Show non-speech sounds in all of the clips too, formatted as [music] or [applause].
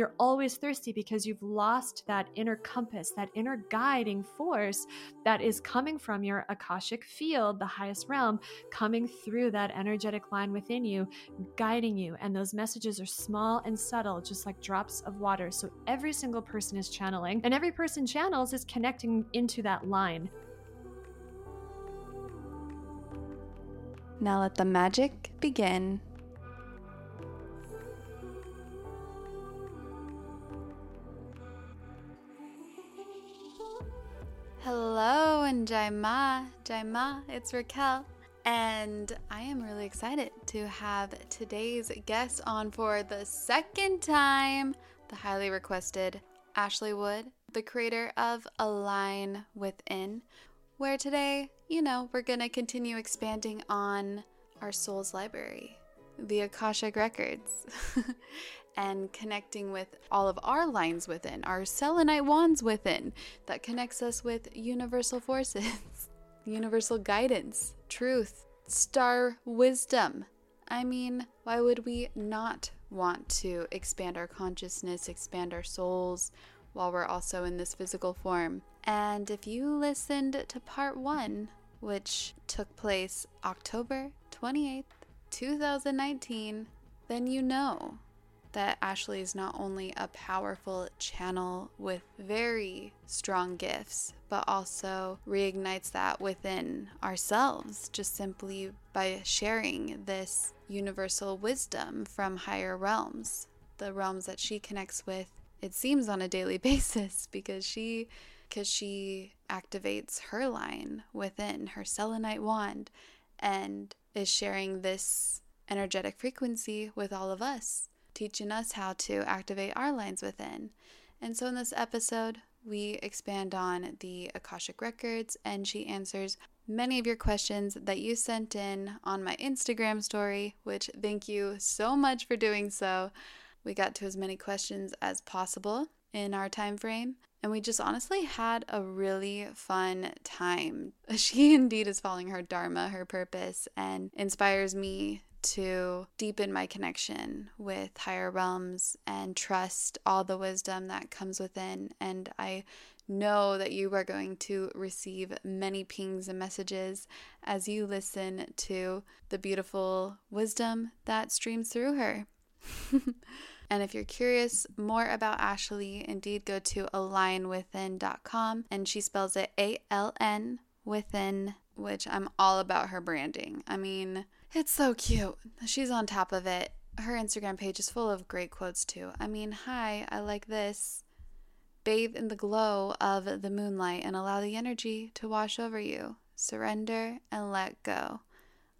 You're always thirsty because you've lost that inner compass, that inner guiding force that is coming from your Akashic field, the highest realm, coming through that energetic line within you, guiding you. And those messages are small and subtle, just like drops of water. So every single person is channeling, and every person channels is connecting into that line. Now let the magic begin. Hello and Jaima, Jaima, it's Raquel. And I am really excited to have today's guest on for the second time, the highly requested Ashley Wood, the creator of Align Within, where today, you know, we're going to continue expanding on our soul's library, the Akashic Records. [laughs] and connecting with all of our lines within, our selenite wands within, that connects us with universal forces, [laughs] universal guidance, truth, star wisdom. I mean, why would we not want to expand our consciousness, expand our souls while we're also in this physical form? And if you listened to part one, which took place October 28th, 2019, then you know that Ashley is not only a powerful channel with very strong gifts, but also reignites that within ourselves just simply by sharing this universal wisdom from higher realms, the realms that she connects with, it seems on a daily [laughs] basis because she because she activates her line within her selenite wand and is sharing this energetic frequency with all of us teaching us how to activate our lines within. And so in this episode, we expand on the Akashic Records and she answers many of your questions that you sent in on my Instagram story, which thank you so much for doing so. We got to as many questions as possible in our time frame. And we just honestly had a really fun time. [laughs] She indeed is following her Dharma, her purpose, and inspires me to deepen my connection with higher realms and trust all the wisdom that comes within. And I know that you are going to receive many pings and messages as you listen to the beautiful wisdom that streams through her. [laughs] And if you're curious more about Ashley, indeed go to alignwithin.com and she spells it A L N within, which I'm all about her branding. I mean, it's so cute. She's on top of it. Her Instagram page is full of great quotes too. I mean, hi, I like this. Bathe in the glow of the moonlight and allow the energy to wash over you. Surrender and let go.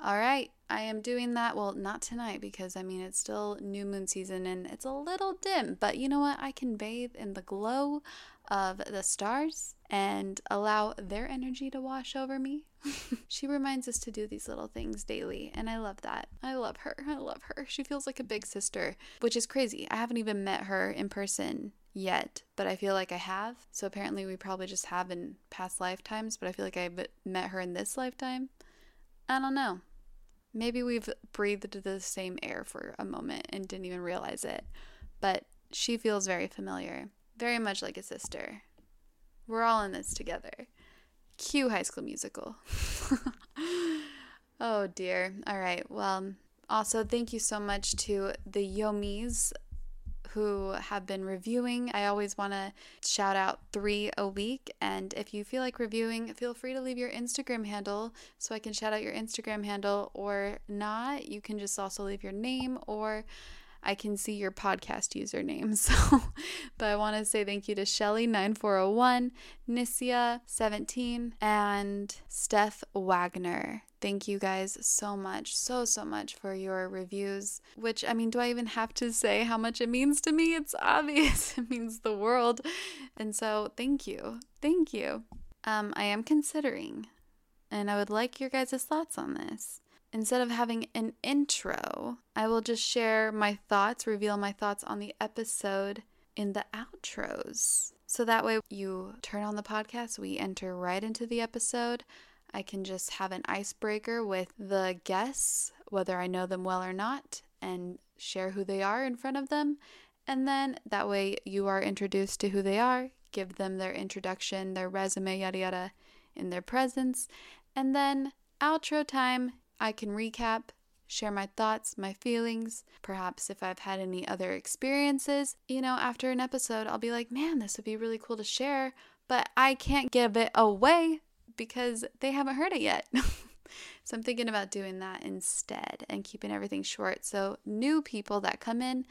All right, I am doing that. Well, not tonight because I mean, it's still new moon season and it's a little dim, but you know what? I can bathe in the glow of the stars and allow their energy to wash over me. [laughs] she reminds us to do these little things daily, and I love that. I love her. I love her. She feels like a big sister, which is crazy. I haven't even met her in person yet, but I feel like I have. So apparently, we probably just have in past lifetimes, but I feel like I've met her in this lifetime. I don't know. Maybe we've breathed the same air for a moment and didn't even realize it, but she feels very familiar, very much like a sister. We're all in this together. Cue High School Musical. [laughs] oh dear. All right. Well, also, thank you so much to the Yomis who have been reviewing. I always want to shout out three a week. And if you feel like reviewing, feel free to leave your Instagram handle so I can shout out your Instagram handle or not. You can just also leave your name or I can see your podcast username. [laughs] So, but I want to say thank you to Shelly9401, Nisia17, and Steph Wagner. Thank you guys so much, so, so much for your reviews. Which, I mean, do I even have to say how much it means to me? It's obvious, [laughs] it means the world. And so, thank you. Thank you. Um, I am considering, and I would like your guys' thoughts on this. Instead of having an intro, I will just share my thoughts, reveal my thoughts on the episode in the outros. So that way, you turn on the podcast, we enter right into the episode. I can just have an icebreaker with the guests, whether I know them well or not, and share who they are in front of them. And then that way you are introduced to who they are, give them their introduction, their resume, yada yada, in their presence. And then outro time, I can recap, share my thoughts, my feelings, perhaps if I've had any other experiences. You know, after an episode, I'll be like, man, this would be really cool to share, but I can't give it away because they haven't heard it yet. [laughs] so I'm thinking about doing that instead and keeping everything short. So new people that come in,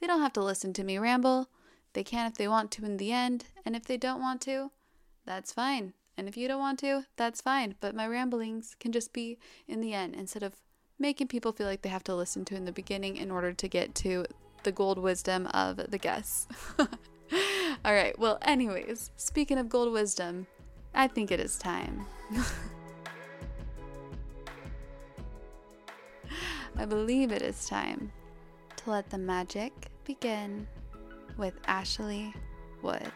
they don't have to listen to me ramble. They can if they want to in the end, and if they don't want to, that's fine. And if you don't want to, that's fine. But my ramblings can just be in the end instead of making people feel like they have to listen to in the beginning in order to get to the gold wisdom of the guests. [laughs] All right. Well, anyways, speaking of gold wisdom, I think it is time. [laughs] I believe it is time to let the magic begin with Ashley Wood.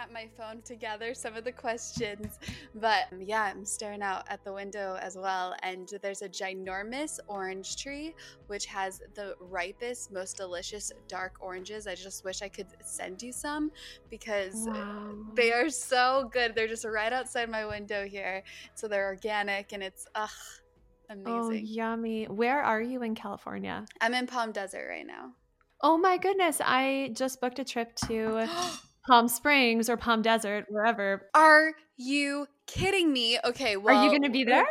At my phone to gather some of the questions. But um, yeah, I'm staring out at the window as well. And there's a ginormous orange tree, which has the ripest, most delicious dark oranges. I just wish I could send you some because wow. they are so good. They're just right outside my window here. So they're organic and it's, ugh. Oh, amazing. Oh, yummy. Where are you in California? I'm in Palm Desert right now. Oh my goodness. I just booked a trip to [gasps] [gasps] [gasps] Palm Springs or Palm Desert, wherever. Are you kidding me? Okay, well, are you going to be there?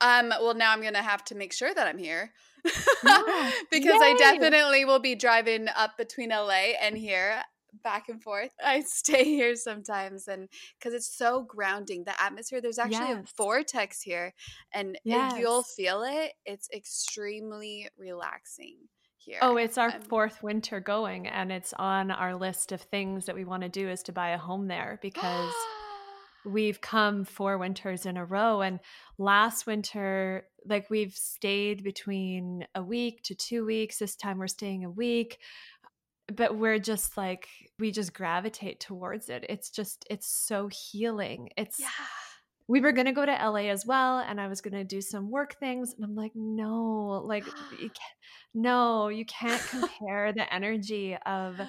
Um, well, now I'm going to have to make sure that I'm here. Yeah. [laughs] because Yay. I definitely will be driving up between LA and here back and forth. I stay [laughs] here sometimes and because it's so grounding. The atmosphere, there's actually yes. a vortex here and yes. you'll feel it. It's extremely relaxing here. Oh, it's our um, fourth winter going, and it's on our list of things that we want to do is to buy a home there because [gasps] we've come four winters in a row. And last winter, like we've stayed between a week to two weeks. This time we're staying a week. But we're just like, we just gravitate towards it. It's just, it's so healing. It's, yeah we were going to go to LA as well and I was going to do some work things and I'm like no like you [gasps] no you can't compare the energy of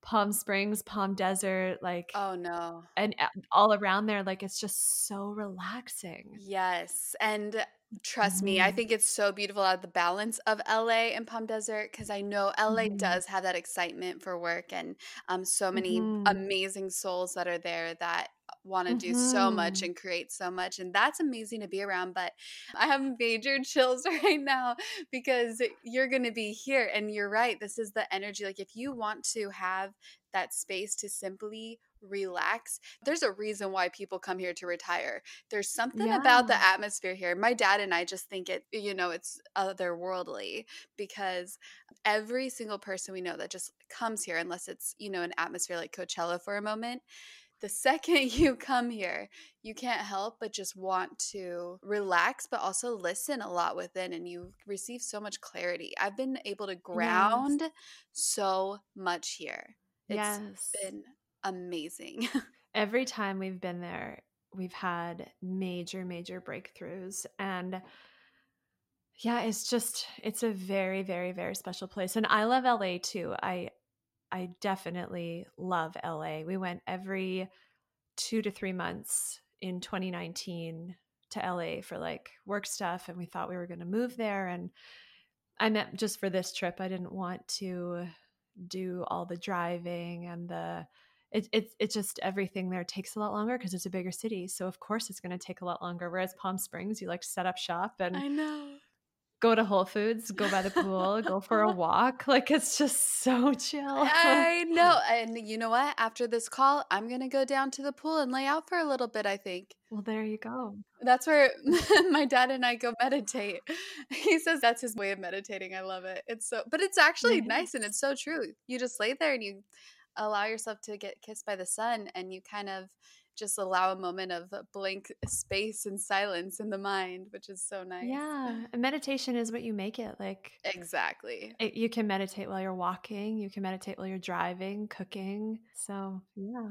Palm Springs, Palm Desert, like oh no. And uh, all around there like it's just so relaxing. Yes. And trust me, I mm-hmm. think it's so beautiful at the balance of LA and Palm Desert because I know LA mm. does have that excitement for work and um so many mm. amazing souls that are there that want to mm-hmm. do so much mm-hmm. and create so much and that's amazing to be around but i have major [laughs] chills right now because you're going to be here and you're right this is the energy like if you want to have that space to simply relax. There's a reason why people come here to retire. There's something yeah. about the atmosphere here. My dad and I just think it, you know, it's otherworldly because every single person we know that just comes here, unless it's, you know, an atmosphere like Coachella for a moment, the second [laughs] you come here, you can't help but just want to relax, but also listen a lot within, and you receive so much clarity. I've been able to ground yes. so much here. It's yes. been amazing. [laughs] Every time we've been there, we've had major, major breakthroughs. And yeah, it's just, it's a very, very, very special place. And I love LA too. I, I definitely love LA. We went every two to three months in 2019 to LA for like work stuff, and we thought we were going to move there. And I meant just for this trip, I didn't want to do all the driving and the it, it, it just everything there takes a lot longer because it's a bigger city so of course it's going to take a lot longer whereas palm springs you like set up shop and i know go to Whole Foods, go by the pool, go for a [laughs] walk. Like it's just so chill. I know. [laughs] And you know what? After this call, I'm going to go down to the pool and lay out for a little bit, I think. Well, there you go. That's where [laughs] my dad and I go meditate. He says that's his way of meditating. I love it. It's so, but it's actually nice, nice and it's so true. You just lay there and you allow yourself to get kissed by the sun and you kind of just allow a moment of blank [laughs] space and silence in the mind, which is so nice. Yeah. And meditation is what you make it. Like, exactly. It, you can meditate while you're walking, you can meditate while you're driving, cooking. So, yeah.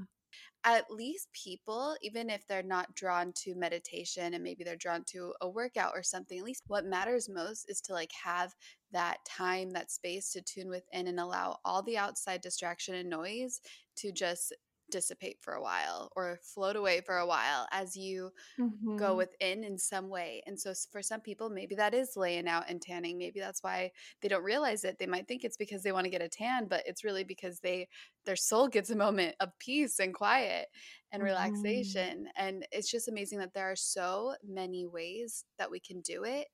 At least people, even if they're not drawn to meditation and maybe they're drawn to a workout or something, at least what matters most is to like have that time, that space to tune within and allow all the outside distraction and noise to just dissipate for a while or float away for a while as you mm-hmm. go within in some way. And so for some people, maybe that is laying out and tanning. Maybe that's why they don't realize it. They might think it's because they want to get a tan, but it's really because they their soul gets a moment of peace and quiet and mm-hmm. relaxation. And it's just amazing that there are so many ways that we can do it,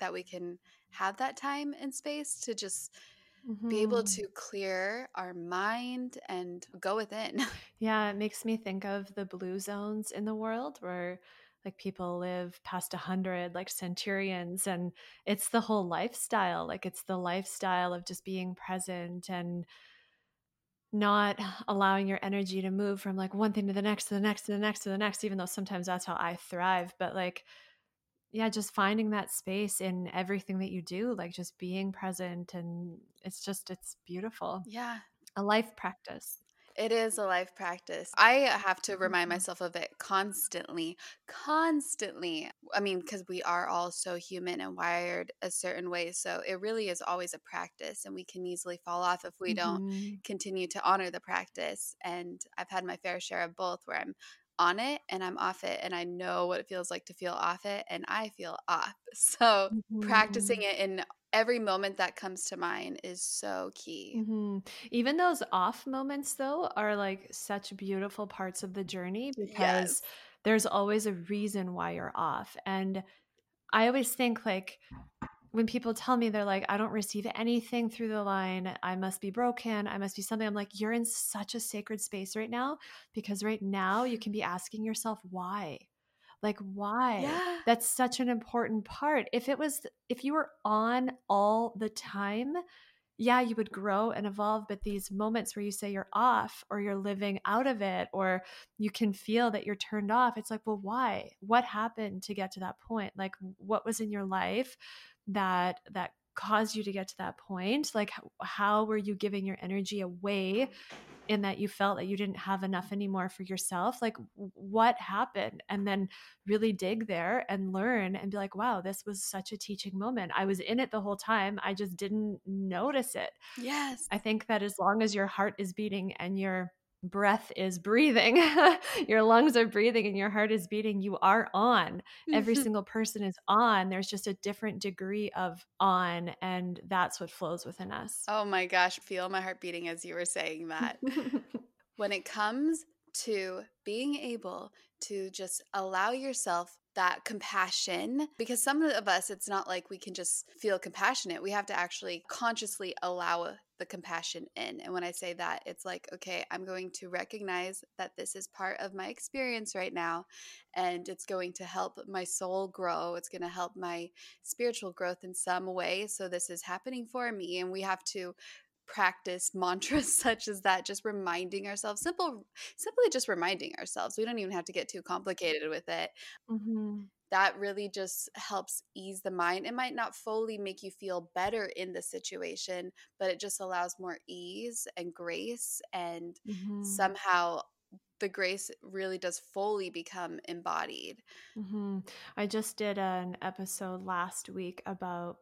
that we can have that time and space to just mm-hmm. be able mm-hmm. to clear our mind and go within. [laughs] Yeah, it makes me think of the blue zones in the world where like people live past a hundred like centurions and it's the whole lifestyle like it's the lifestyle of just being present and not [sighs] allowing your energy to move from like one thing to the next to the next to the next to the next even though sometimes that's how i thrive but like yeah just finding that space in everything that you do like just being present and it's just it's beautiful yeah a life practice it is a life practice. I have to remind mm-hmm. myself of it constantly, constantly. I mean, because we are all so human and wired a certain way. So it really is always a practice, and we can easily fall off if we mm-hmm. don't continue to honor the practice. And I've had my fair share of both where I'm on it and I'm off it and I know what it feels like to feel off it and I feel off. [laughs] So mm-hmm. practicing it in every moment that comes to mind is so key. Mm-hmm. Even those off moments though are like such beautiful parts of the journey because yes. there's always a reason why you're off and I always think like when people tell me they're like, I don't receive anything through the line, I must be broken, I must be something, I'm like, you're in such a sacred space right now because right now you can be asking yourself why. Like, why? Yeah. That's such an important part. If it was, if you were on all the time, yeah, you would grow and evolve. But these moments where you say you're off or you're living out of it or you can feel that you're turned off, it's like, well, why? What happened to get to that point? Like, what was in your life? That that caused you to get to that point? Like how were you giving your energy away in that you felt that you didn't have enough anymore for yourself? Like what happened? And then really dig there and learn and be like wow this was such a teaching moment. I was in it the whole time. I just didn't notice it. Yes. I think that as long as your heart is beating and your breath is breathing, [laughs] your lungs are breathing, and your heart is beating, you are on. Every mm-hmm. single person is on. There's just a different degree of on, and that's what flows within us. Oh my gosh, feel my heart beating as you were saying that. [laughs] when it comes to being able to just allow yourself that compassion because some of us it's not like we can just feel compassionate we have to actually consciously allow the compassion in and when i say that it's like okay i'm going to recognize that this is part of my experience right now and it's going to help my soul grow it's going to help my spiritual growth in some way so this is happening for me and we have to practice [laughs] mantras such as that just reminding ourselves simple simply just reminding ourselves we don't even have to get too complicated with it mm-hmm. That really just helps ease the mind it might not fully make you feel better in the situation but it just allows more ease and grace and mm-hmm. somehow the grace really does fully become embodied. Mm-hmm. I just did an episode last week about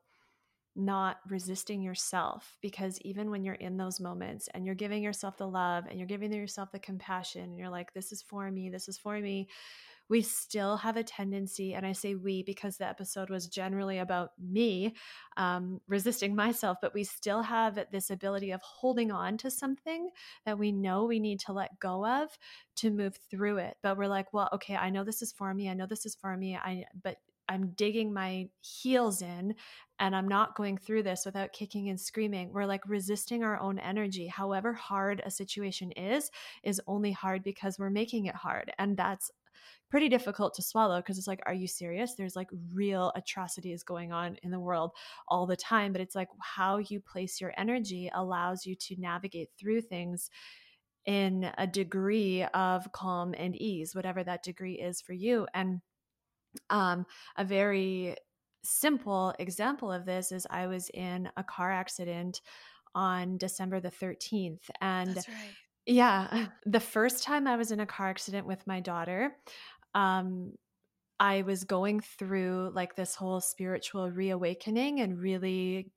not resisting yourself because even when you're in those moments and you're giving yourself the love and you're giving yourself the compassion and you're like this is for me this is for me we still have a tendency and i say we because the episode was generally about me um, resisting myself but we still have this ability of holding on to something that we know we need to let go of to move through it but we're like well okay i know this is for me i know this is for me i but I'm digging my heels in and I'm not going through this without kicking and screaming. We're like resisting our own energy. However hard a situation is, is only hard because we're making it hard. And that's pretty difficult to swallow because it's like, are you serious? There's like real atrocities going on in the world all the time. But it's like how you place your energy allows you to navigate through things in a degree of calm and ease, whatever that degree is for you. And um, a very simple example of this is I was in a car accident on December the 13th. And right. Yeah, [laughs] the first time I was in a car accident with my daughter, um, I was going through like this whole spiritual reawakening and really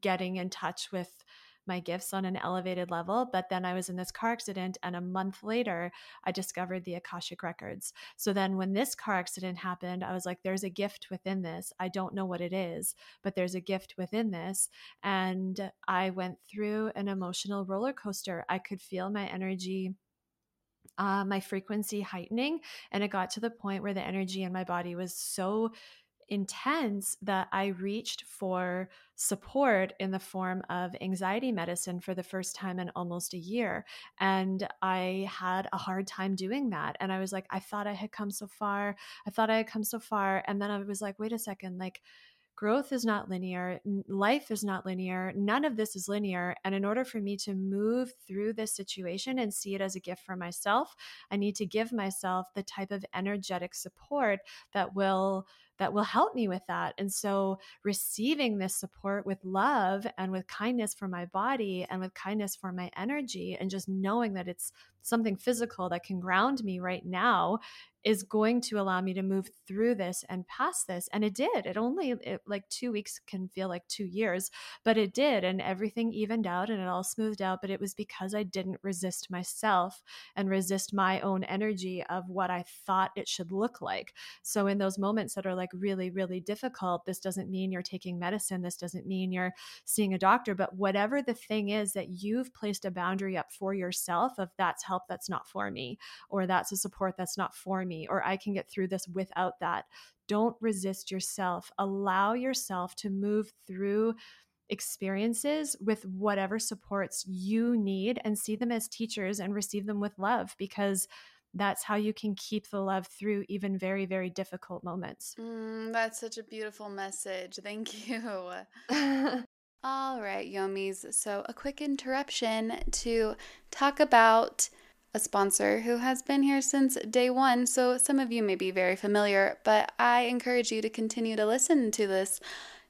getting in touch with my gifts on an elevated level. But then I was in this car accident, and a month later, I discovered the Akashic Records. So then when this car accident happened, I was like, there's a gift within this. I don't know what it is, but there's a gift within this. And I went through an emotional roller coaster. I could feel my energy. Uh, my frequency heightening. And it got to the point where the energy in my body was so intense that I reached for support in the form of anxiety medicine for the first time in almost a year. And I had a hard time doing that. And I was like, I thought I had come so far. I thought I had come so far. And then I was like, wait a second, like, growth is not linear life is not linear none of this is linear and in order for me to move through this situation and see it as a gift for myself i need to give myself the type of energetic support that will that will help me with that. And so receiving this support with love and with kindness for my body and with kindness for my energy and just knowing that it's something physical that can ground me right now is going to allow me to move through this and past this. And it did. It only it, like 2 weeks can feel like 2 years but it did. And everything evened out and it all smoothed out but it was because I didn't resist myself and resist my own energy of what I thought it should look like. So in those moments that are like really really difficult this doesn't mean you're taking medicine this doesn't mean you're seeing a doctor but whatever the thing is that you've placed a boundary up for yourself of that's help that's not for me or that's a support that's not for me or I can get through this without that. Don't resist yourself. Allow yourself to move through experiences with whatever supports you need and see them as teachers and receive them with love because that's how you can keep the love through even very, very difficult moments. Mm, that's such a beautiful message. Thank you. [laughs] [laughs] All right, Yomis. So, a quick interruption to talk about a sponsor who has been here since day one, so some of you may be very familiar, but I encourage you to continue to listen to this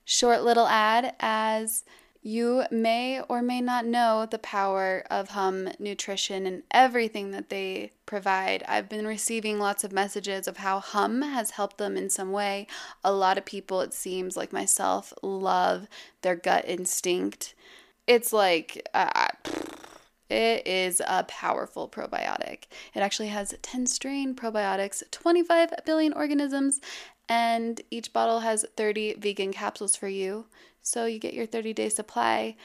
short little ad as You may or may not know the power of Hum Nutrition and everything that they provide. I've been receiving lots of messages of how Hum has helped them in some way. A lot of people, it seems like myself, love their gut instinct. It's like, uh, it is a powerful probiotic. It actually has 10 strain probiotics, 25 billion organisms, and each bottle has 30 vegan capsules for you. So you get your 30 day supply.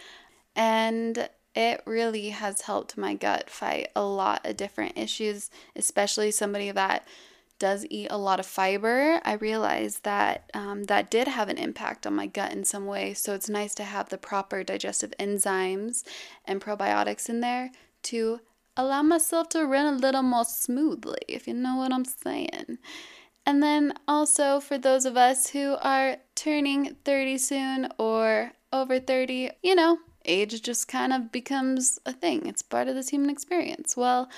And it really has helped my gut fight a lot of different issues, especially somebody that does eat a lot of fiber. I realized that um, that did have an impact on my gut in some way. So it's nice to have the proper digestive enzymes and probiotics in there to allow myself to run a little more smoothly, if you know what I'm saying. And then also for those of us who are turning 30 soon or over 30, you know, age just kind of becomes a thing. It's part of this human experience. Well,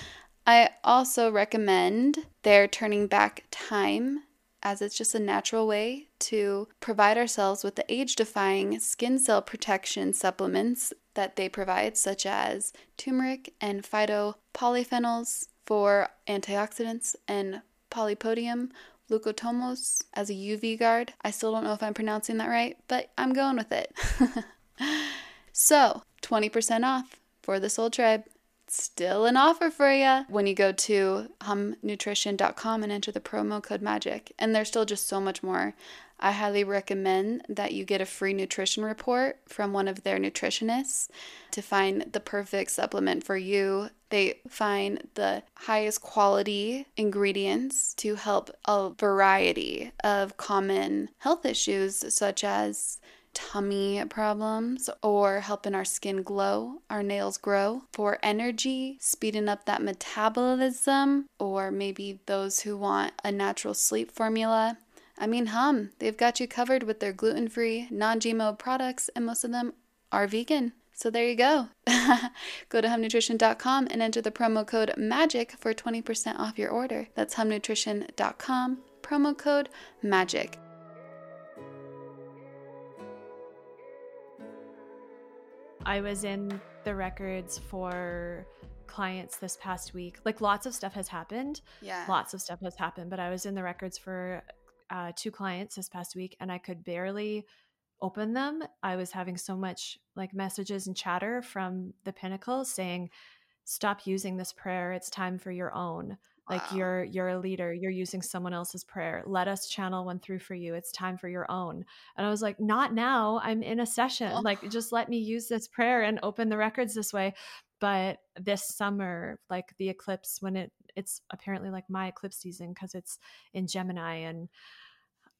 I also recommend their turning back time as it's just a natural way to provide ourselves with the age defying skin cell protection supplements that they provide, such as turmeric and phytopolyphenols for antioxidants and polypodium leucotomos as a UV guard. I still don't know if I'm pronouncing that right, but I'm going with it. [laughs] so, 20% off for the Soul Tribe. Still an offer for you when you go to humnutrition.com and enter the promo code MAGIC. And there's still just so much more. I highly recommend that you get a free nutrition report from one of their nutritionists to find the perfect supplement for you. They find the highest quality ingredients to help a variety of common health issues, such as tummy problems or helping our skin glow, our nails grow, for energy, speeding up that metabolism, or maybe those who want a natural sleep formula. I mean, hum, they've got you covered with their gluten free, non GMO products, and most of them are vegan. So there you go. [laughs] go to humnutrition.com and enter the promo code MAGIC for 20% off your order. That's humnutrition.com, promo code MAGIC. I was in the records for clients this past week. Like lots of stuff has happened. Yeah. Lots of stuff has happened, but I was in the records for uh, two clients this past week and I could barely open them. I was having so much like messages and chatter from the pinnacle saying, stop using this prayer. It's time for your own. Like you're you're a leader. You're using someone else's prayer. Let us channel one through for you. It's time for your own. And I was like, not now. I'm in a session. Oh. Like just let me use this prayer and open the records this way. But this summer, like the eclipse when it it's apparently like my eclipse season because it's in Gemini and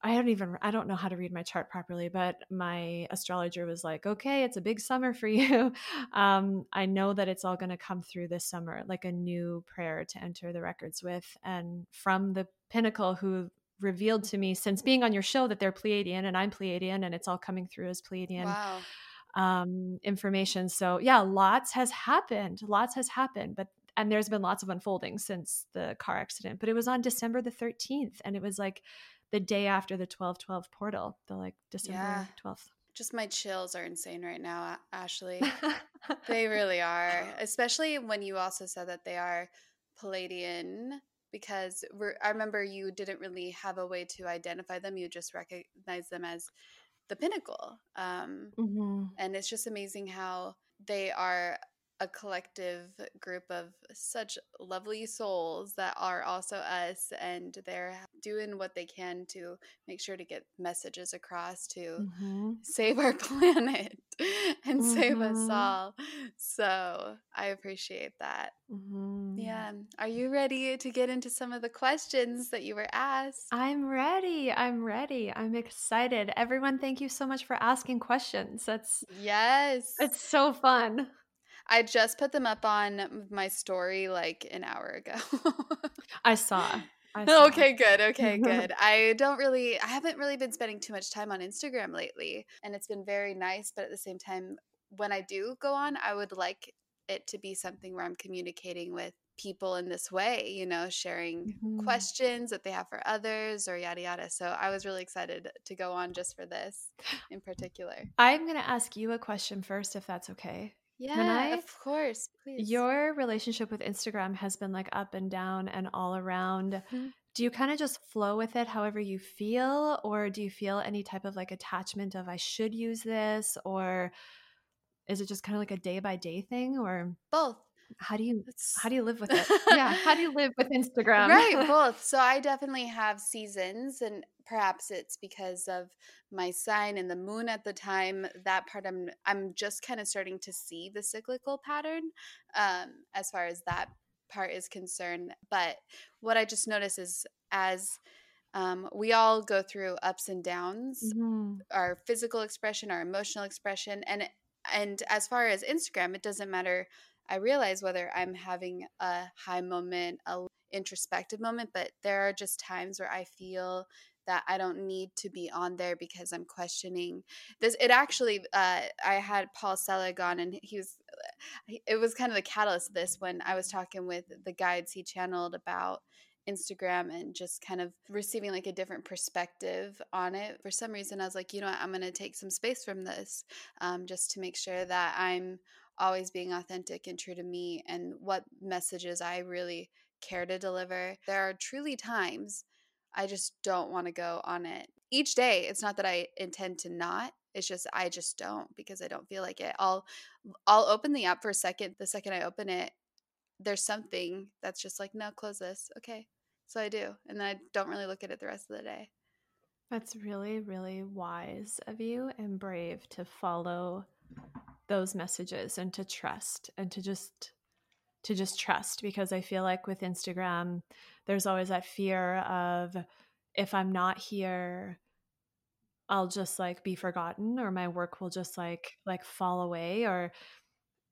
I don't even I don't know how to read my chart properly, but my astrologer was like, "Okay, it's a big summer for [laughs] you. Um, I know that it's all going to come through this summer, like a new prayer to enter the records with." And from the pinnacle, who revealed to me since being on your show that they're Pleiadian and I'm Pleiadian, and it's all coming through as Pleiadian. Wow. Um, information. So yeah, lots has happened. Lots has happened, but and there's been lots of unfolding since the car accident. But it was on December the 13th, and it was like the day after the 1212 portal, the like December yeah. 12th. Just my chills are insane right now, Ashley. [laughs] they really are, especially when you also said that they are Pleiadian because I remember you didn't really have a way to identify them. You just recognize them as the pinnacle. Um, mm-hmm. And it's just amazing how they are a collective group of such lovely souls that are also us and they're doing what they can to make sure to get messages across to mm-hmm. save our [laughs] planet and mm-hmm. save us mm-hmm. all. So i appreciate that. Mm-hmm. yeah. Are you ready to get into some of the questions that you were asked? I'm ready. I'm ready. I'm excited. Everyone thank you so much for asking questions. That's yes. it's so fun I just put them up on my story like an hour ago. [laughs] I saw. I saw. Okay, good. Okay, [laughs] good. I don't really, I haven't really been spending too much time on Instagram lately, and it's been very nice. But at the same time, when I do go on, I would like it to be something where I'm communicating with people in this way, you know, sharing Mhm. questions that they have for others or yada yada. So I was really excited to go on just for this in [sighs] particular. I'm going to ask you a question first, if that's okay. Yeah, I? of course, please. Your relationship with Instagram has been like up and down and all around. Mhm. Do you kind of just flow with it however you feel? Or do you feel any type of like attachment of I should use this? Or is it just kind of like a day by day thing? Or both. How do you how do you live with it? yeah. How do you live with Instagram? right, [laughs] both. So I definitely have seasons, and perhaps it's because of my sign and the moon at the time. That part, I'm I'm just kind of starting to see the cyclical pattern, um, as far as that part is concerned. But what I just notice is as um, we all go through ups and downs, Mhm. our physical expression, our emotional expression, and and as far as Instagram, it doesn't matter. I realize whether I'm having a high moment, a introspective moment, but there are just times where I feel that I don't need to be on there because I'm questioning this. It actually, uh, I had Paul Selig on, and he was, it was kind of the catalyst of this when I was talking with the guides he channeled about Instagram and just kind of receiving like a different perspective on it. For some reason, I was like, you know what, I'm going to take some space from this um, just to make sure that I'm always being authentic and true to me and what messages I really care to deliver. There are truly times I just don't want to go on it. Each day, it's not that I intend to not. It's just I just don't because I don't feel like it. I'll I'll open the app for a second. The second I open it, there's something that's just like, no, close this. Okay. So I do. And then I don't really look at it the rest of the day. That's really, really wise of you and brave to follow those messages and to trust and to just to just trust because I feel like with Instagram there's always that fear of if I'm not here I'll just like be forgotten or my work will just like like fall away or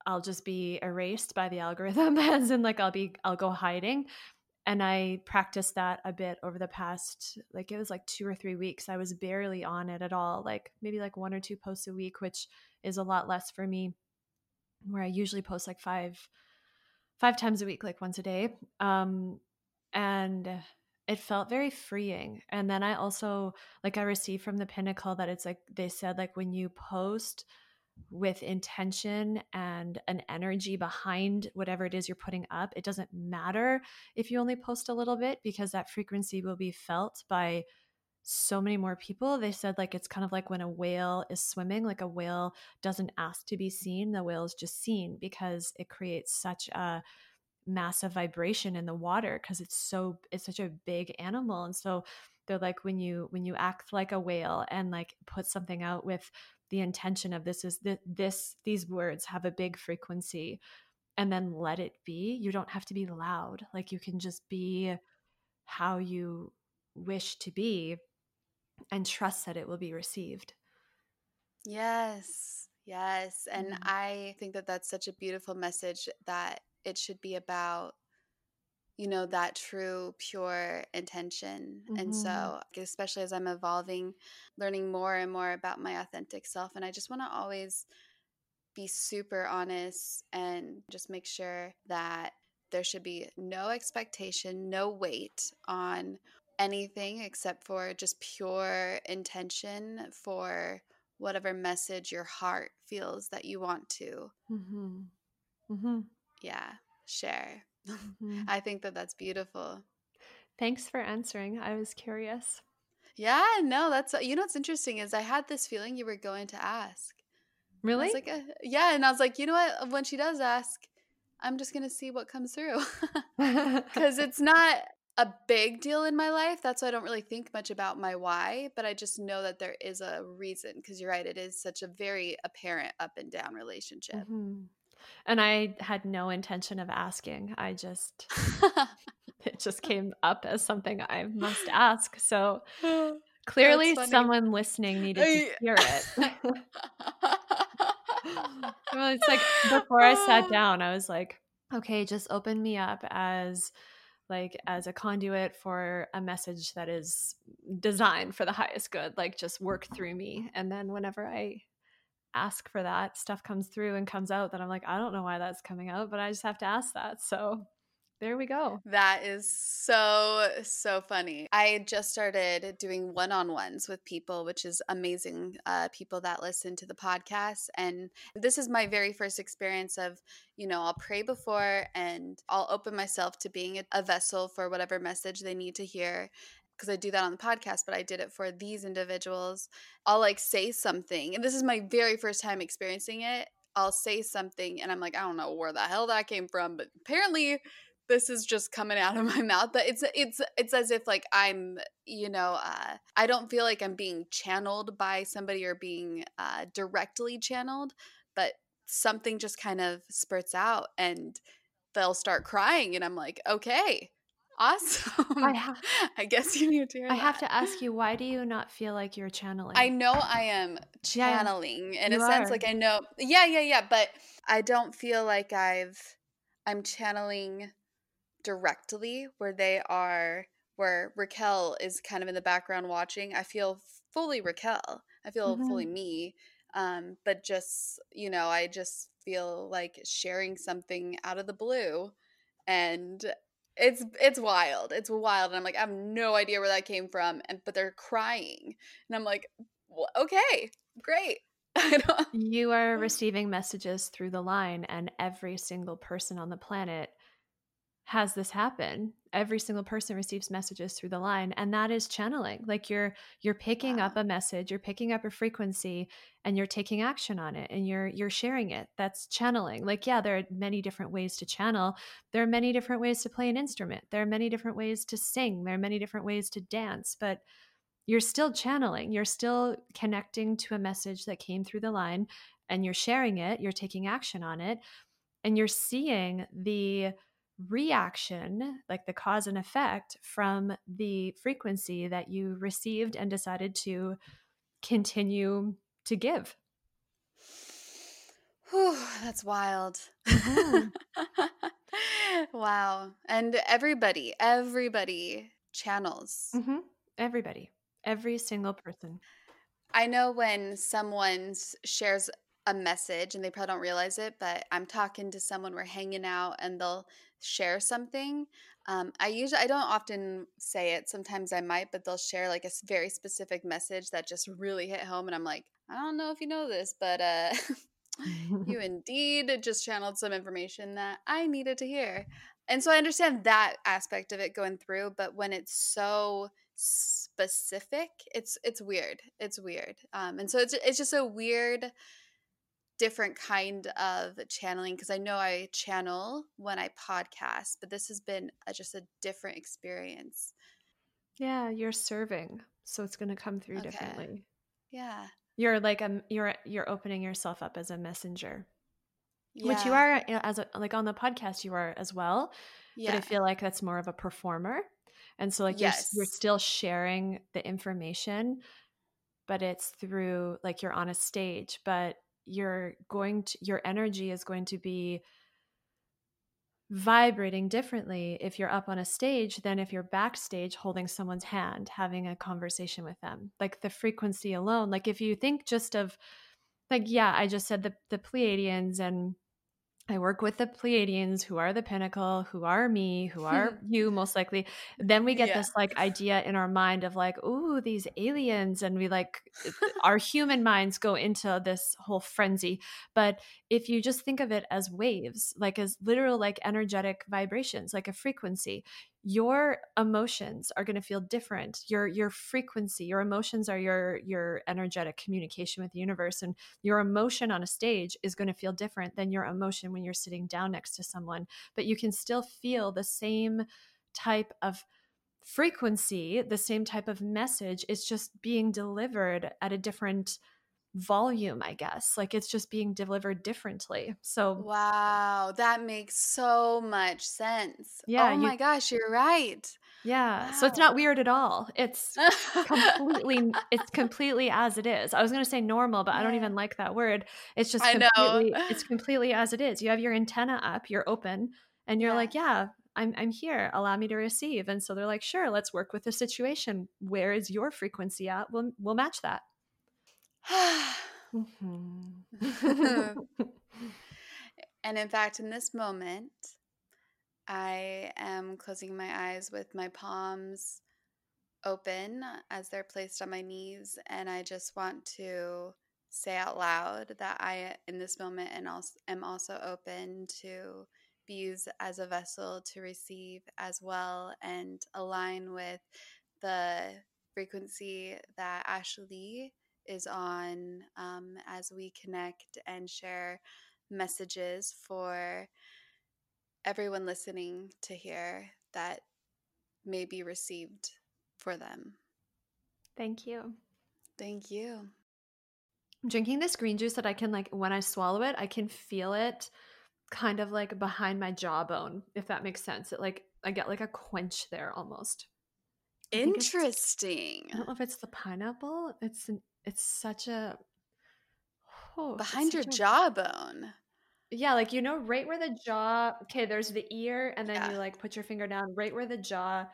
I'll just be erased by the algorithm [laughs] as in like I'll be I'll go hiding and I practiced that a bit over the past like it was like 2 or 3 weeks. I was barely on it at all, like maybe like one or two posts a week, which is a lot less for me where I usually post like 5 5 times a week like once a day. Um and it felt very freeing. And then I also like I received from the pinnacle that it's like they said like when you post with intention and an energy behind whatever it is you're putting up, it doesn't matter if you only post a little bit because that frequency will be felt by so many more people. They said like it's kind of like when a whale is swimming, like a whale doesn't ask to be seen, the whale is just seen because it creates such a massive vibration in the water because it's so it's such a big animal and so they're like when you when you act like a whale and like put something out with the intention of this is that this these words have a big frequency and then let it be you don't have to be loud like you can just be how you wish to be and trust that it will be received Yes. Yes. And Mm. I think that that's such a beautiful message that it should be about you know that true pure intention and Mhm. so especially as i'm evolving learning more and more about my authentic self and i just want to always be super honest and just make sure that there should be no expectation no weight on anything except for just pure intention for whatever message your heart feels that you want to mm-hmm. Mm-hmm. yeah share Mm-hmm. i think that that's beautiful. Thanks for answering. I was curious. Yeah no that's you know what's interesting is i had this feeling you were going to ask. Really? like uh, yeah and i was like you know what? When she does ask i'm just gonna see what comes through. [laughs] [laughs] Because it's not a big deal in my life that's why i don't really think much about my why but i just know that there is a reason because you're right it is such a very apparent up and down relationship. Mhm. And I had no intention of asking. I just [laughs] [laughs] [laughs] it just came up as something I must ask. So clearly someone listening needed to hear it. well, it's like before I sat down, I was like, okay, just open me up as like as a conduit for a message that is designed for the highest good. Like just work through me. And then whenever I ask for that, stuff comes through and comes out that I'm like, I don't know why that's coming out, but I just have to ask that. So there we go. That is so, so funny. I just started doing one on ones with people, which is amazing. Uh, people that listen to the podcast. And this is my very first experience of, you know, I'll pray before and I'll open myself to being a, a vessel for whatever message they need to hear because I do that on the podcast, but I did it for these individuals. I'll like say something, and this is my very first time experiencing it. I'll say something, and I'm like, I don't know where the hell that came from, but apparently this is just coming out of [laughs] my mouth but it's it's it's as if like i'm you know uh, i don't feel like i'm being channeled by somebody or being uh, directly channeled but something just kind of spurts out and they'll start crying and i'm like okay awesome i, [laughs] ha- I guess you need to i that. have to ask you why do you not feel like you're channeling i know i am channeling yeah, in a sense like i know yeah yeah yeah but i don't feel like i've i'm channeling directly where they are where Raquel is kind of in the background watching. I feel fully Raquel. I feel mm-hmm. fully me. Um, but just, you know, I just feel like sharing something out of the blue and it's it's wild. It's wild. And I'm like, I have no idea where that came from. And but they're crying. And I'm like, well, okay, great. [laughs] you are [laughs] receiving messages through the line, and every single person on the planet has this happen every single person receives messages through the line and that is channeling. Like you're you're picking wow. up a message you're picking up a frequency and you're taking action on it and you're you're sharing it. That's channeling. Like yeah there are many different ways to channel. There are many different ways to play an instrument. There are many different ways to sing. There are many different ways to dance but you're still channeling. You're still connecting to a message that came through the line and you're sharing it you're taking action on it and you're seeing the reaction, like the cause and effect from the frequency that you received and decided to continue to give. [sighs] Whew, that's wild. Mm-hmm. [laughs] wow. And everybody, everybody channels. Mm-hmm. Everybody, every single person. I know when someone shares a message and they probably don't realize it, but I'm talking to someone, we're hanging out, and they'll share something. Um, I usually I don't often say it. Sometimes I might, but they'll share like a very specific message that just really hit home, and I'm like, I don't know if you know this, but uh, [laughs] you [laughs] indeed just channeled some information that I needed to hear. And so I understand that aspect of it going through, but when it's so specific, it's it's weird. It's weird. Um, and so it's it's just a weird different kind of channeling because I know I channel when I podcast, but this has been a, just a different experience. Yeah, you're serving, so it's going to come through okay. differently. Yeah. You're like a you're you're opening yourself up as a messenger. Yeah. Which you are as a like on the podcast you are as well. Yeah. But I feel like that's more of a performer. And so like yes. you're you're still sharing the information, but it's through like you're on a stage, but you're going to your energy is going to be vibrating differently if you're up on a stage than if you're backstage holding someone's hand having a conversation with them. Like the frequency alone like if you think just of like yeah i just said the the pleiadians and I work with the Pleiadians who are the pinnacle, who are me, who are [laughs] you most likely. Then we get yeah. this like idea in our mind of like, ooh, these aliens. And we like, our human minds go into this whole frenzy. But if you just think of it as waves, like as literal, like energetic vibrations, like a frequency, your emotions are going to feel different. Your your frequency your emotions are your your energetic communication with the universe and your emotion on a stage is going to feel different than your emotion when you're sitting down next to someone. But you can still feel the same type of frequency the same type of message. It's just being delivered at a different volume i guess like it's just being delivered differently so wow that makes so much sense. Yeah oh you, my gosh you're right. Yeah wow. so it's not weird at all. It's completely [laughs] it's completely as it is. I was going to say normal but yeah. i don't even like that word. It's just completely it's completely as it is. You have your antenna up you're open and you're yeah. like yeah I'm, I'm here allow me to receive. And so they're like sure let's work with the situation. Where is your frequency at? We'll, we'll match that Mm-hmm. [laughs] [laughs] and in fact, in this moment, I am closing my eyes with my palms open as they're placed on my knees. And I just want to say out loud that I, in this moment, and also am also open to be used as a vessel to receive as well and align with the frequency that Ashley is on um, as we connect and share messages for everyone listening to hear that may be received for them. Thank you. Thank you. I'm drinking this green juice that I can like when I swallow it, I can feel it kind of like behind my jawbone, if that makes sense. It like I get like a quench there almost. Interesting. I, I, don't know if it's the pineapple. It's an, it's such a oh, behind your a, jawbone. Yeah, like you know, right where the jaw. Okay, there's the ear, and then yeah. you like put your finger down right where the jaw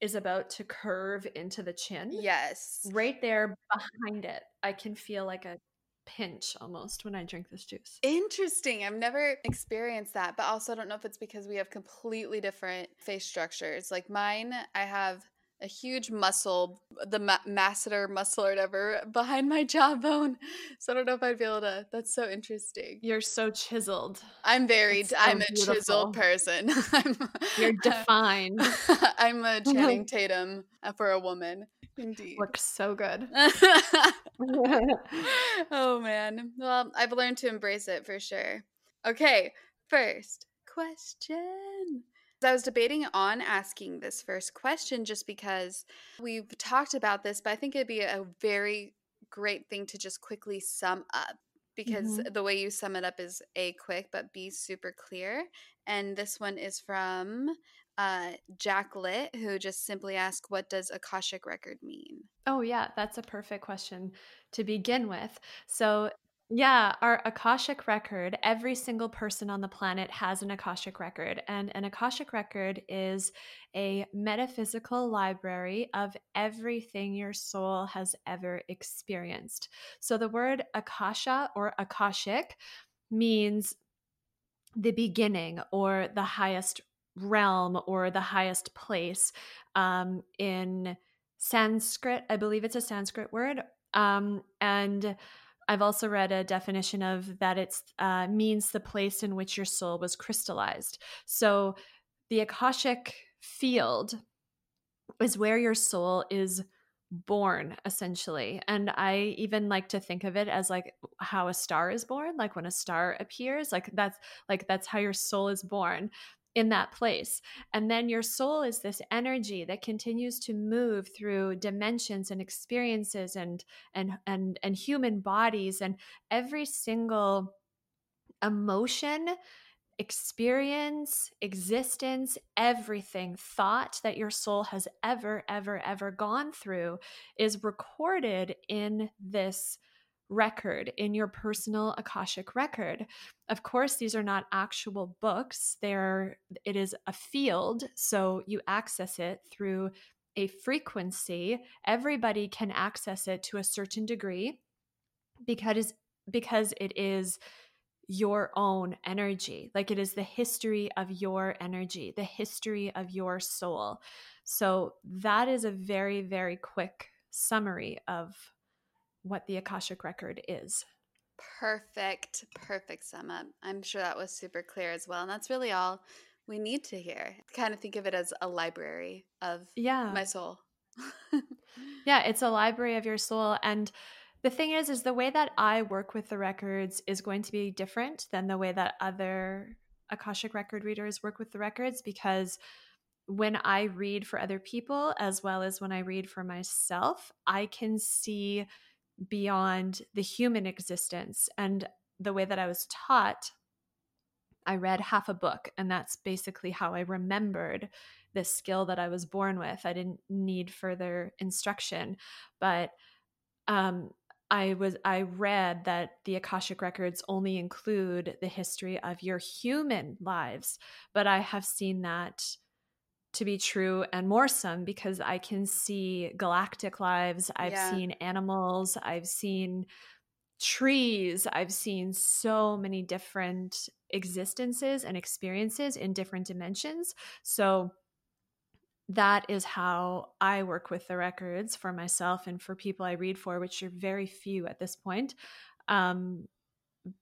is about to curve into the chin. Yes, right there behind it, I can feel like a pinch almost when I drink this juice. Interesting. I've never experienced that, but also I don't know if it's because we have completely different face structures. Like mine, I have a huge muscle, the ma- masseter muscle or whatever, behind my [laughs] jawbone. So I don't know if I'd be able to. That's so interesting. You're so chiseled. I'm very. So I'm beautiful. a chiseled person. [laughs] I'm, You're defined. [laughs] I'm a Channing Tatum uh, for a woman. Indeed. Looks so good. oh man. Well, I've learned to embrace it for sure. Okay, first question. I was debating on asking this first question just because we've talked about this, but I think it'd be a very great thing to just quickly sum up because mm-hmm. the way you sum it up is A, quick, but B, super clear. And this one is from uh, Jack Lit, who just simply asked, What does Akashic record mean? Oh, yeah, that's a perfect question to begin with. So, yeah, our Akashic record, every single person on the planet has an Akashic record. And an Akashic record is a metaphysical library of everything your soul has ever experienced. So the word Akasha or Akashic means the beginning or the highest realm or the highest place um, in Sanskrit. I believe it's a Sanskrit word. Um, and I've also read a definition of that it uh, means the place in which your soul was crystallized. So the Akashic field is where your soul is born essentially and i even like to think of it as like how a star is born like when a star appears like that's like that's how your soul is born in that place. And then your soul is this energy that continues to move through dimensions and experiences and and and and human bodies and every single emotion experience, existence, everything, thought that your soul has ever, ever, ever gone through is recorded in this record in your personal akashic record. Of course these are not actual books. They're it is a field so you access it through a frequency. Everybody can access it to a certain degree because because it is your own energy. Like it is the history of your energy the history of your soul. So that is a very very quick summary of what the Akashic record is. Perfect, perfect sum up. I'm sure that was super clear as well. And that's really all we need to hear. Kind of think of it as a library of yeah. my soul. [laughs] yeah, it's a library of your soul. And the thing is, is the way that I work with the records is going to be different than the way that other Akashic record readers work with the records because when I read for other people, as well as when I read for myself, I can see beyond the human existence. And the way that I was taught, I read half a book, and that's basically how I remembered this skill that I was born with. I didn't need further instruction, but um, I was I read that the Akashic records only include the history of your human lives, but I have seen that to be true and more some because I can see galactic lives. I've yeah. seen animals. I've seen trees, I've seen so many different existences and experiences in different dimensions. So that is how I work with the records for myself and for people I read for, which are very few at this point. Um,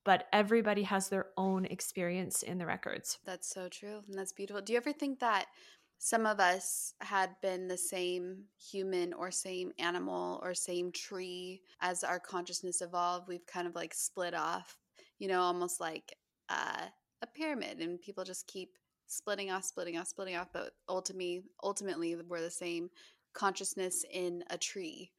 but everybody has their own experience in the records. That's so true. And that's beautiful. Do you ever think that some of us had been the same human or same animal or same tree as our consciousness evolved? We've kind of like split off, you know, almost like uh, a pyramid, and people just keep splitting off, splitting off, splitting off. But ultimately, ultimately, we're the same consciousness in a tree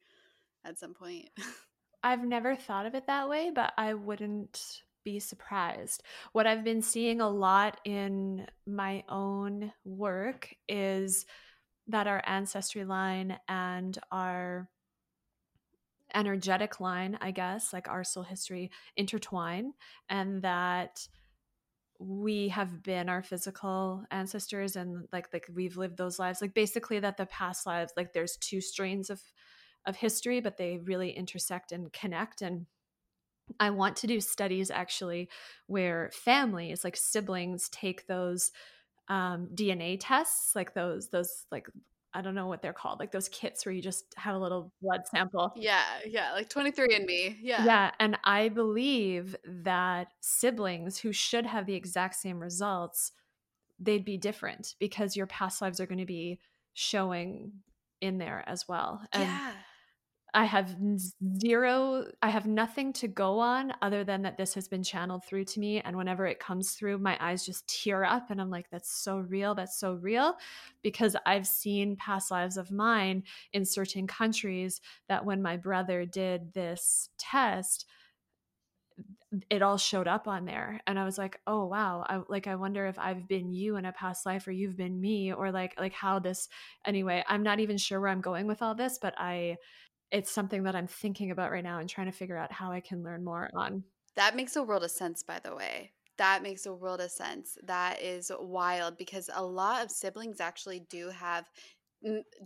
at some point. [laughs] I've never thought of it that way, but I wouldn't be surprised. What I've been seeing a lot in my own work is that our ancestry line and our energetic line, I guess, like our soul history intertwine, and that we have been our physical ancestors and like like we've lived those lives like basically that the past lives like there's two strains of of history, but they really intersect and connect. And I want to do studies actually where families, like siblings, take those um, DNA tests, like those those like I don't know what they're called, like those kits where you just have a little blood sample. Yeah, yeah, like 23andMe. Yeah. Yeah. And I believe that siblings who should have the exact same results, they'd be different because your past lives are going to be showing in there as well. And yeah. I have zero, I have nothing to go on other than that this has been channeled through to me. And whenever it comes through, my eyes just tear up. And I'm like, that's so real. That's so real. Because I've seen past lives of mine in certain countries that when my brother did this test, it all showed up on there and i was like oh wow I, like i wonder if i've been you in a past life or you've been me or like like how this anyway i'm not even sure where i'm going with all this but i it's something that I'm thinking about right now and trying to figure out how I can learn more on. That makes a world of sense, by the way. That makes a world of sense. That is wild because a lot of siblings actually do have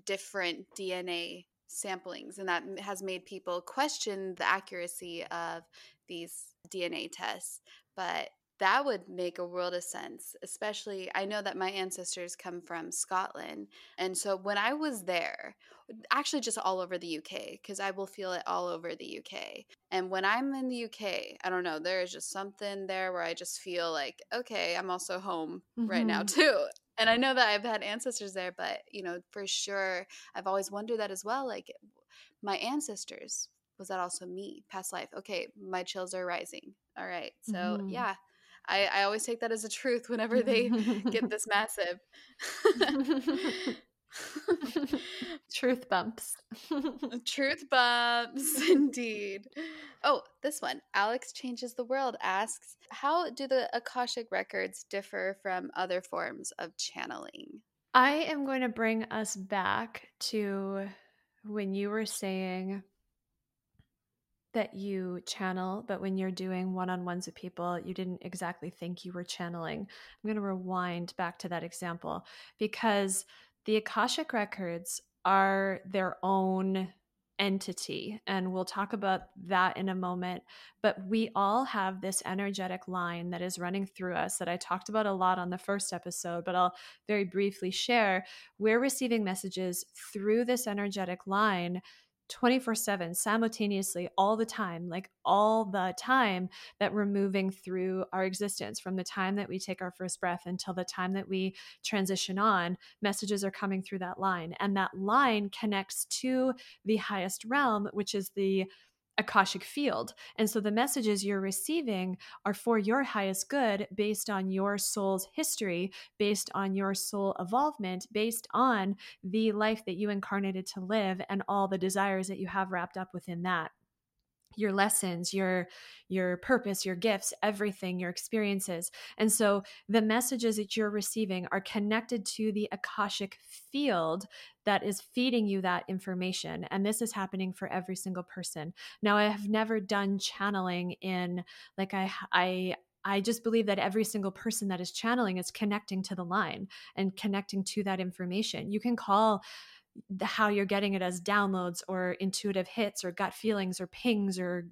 different DNA samplings, and that has made people question the accuracy of these DNA tests. But that would make a world of sense, especially I know that my ancestors come from Scotland. And so when I was there, actually just all over the UK, because I will feel it all over the UK. And when I'm in the UK, I don't know, there is just something there where I just feel like, okay, I'm also home mm-hmm. right now mm-hmm. too. And I know that I've had ancestors there, but you know, for sure, I've always wondered that as well. Like my ancestors, was that also me past life okay my chills are rising all right so mm-hmm. yeah I, I always take that as a truth whenever they get [laughs] this massive. [laughs] Truth bumps. [laughs] Truth bumps, indeed. Oh, this one. Alex Changes the World asks How do the Akashic records differ from other forms of channeling? I am going to bring us back to when you were saying that you channel, but when you're doing one on ones with people, you didn't exactly think you were channeling. I'm going to rewind back to that example because the Akashic records are their own entity. And we'll talk about that in a moment. But we all have this energetic line that is running through us that I talked about a lot on the first episode, but I'll very briefly share. We're receiving messages through this energetic line 24 7 simultaneously all the time like all the time that we're moving through our existence from the time that we take our first breath until the time that we transition on messages are coming through that line and that line connects to the highest realm which is the Akashic field. And so the messages you're receiving are for your highest good based on your soul's history, based on your soul evolvement, based on the life that you incarnated to live and all the desires that you have wrapped up within that your lessons your your purpose your gifts everything your experiences and so the messages that you're receiving are connected to the akashic field that is feeding you that information and this is happening for every single person now i have never done channeling in like i i I just believe that every single person that is channeling is connecting to the line and connecting to that information. You can call the, how you're getting it as downloads or intuitive hits or gut feelings or pings or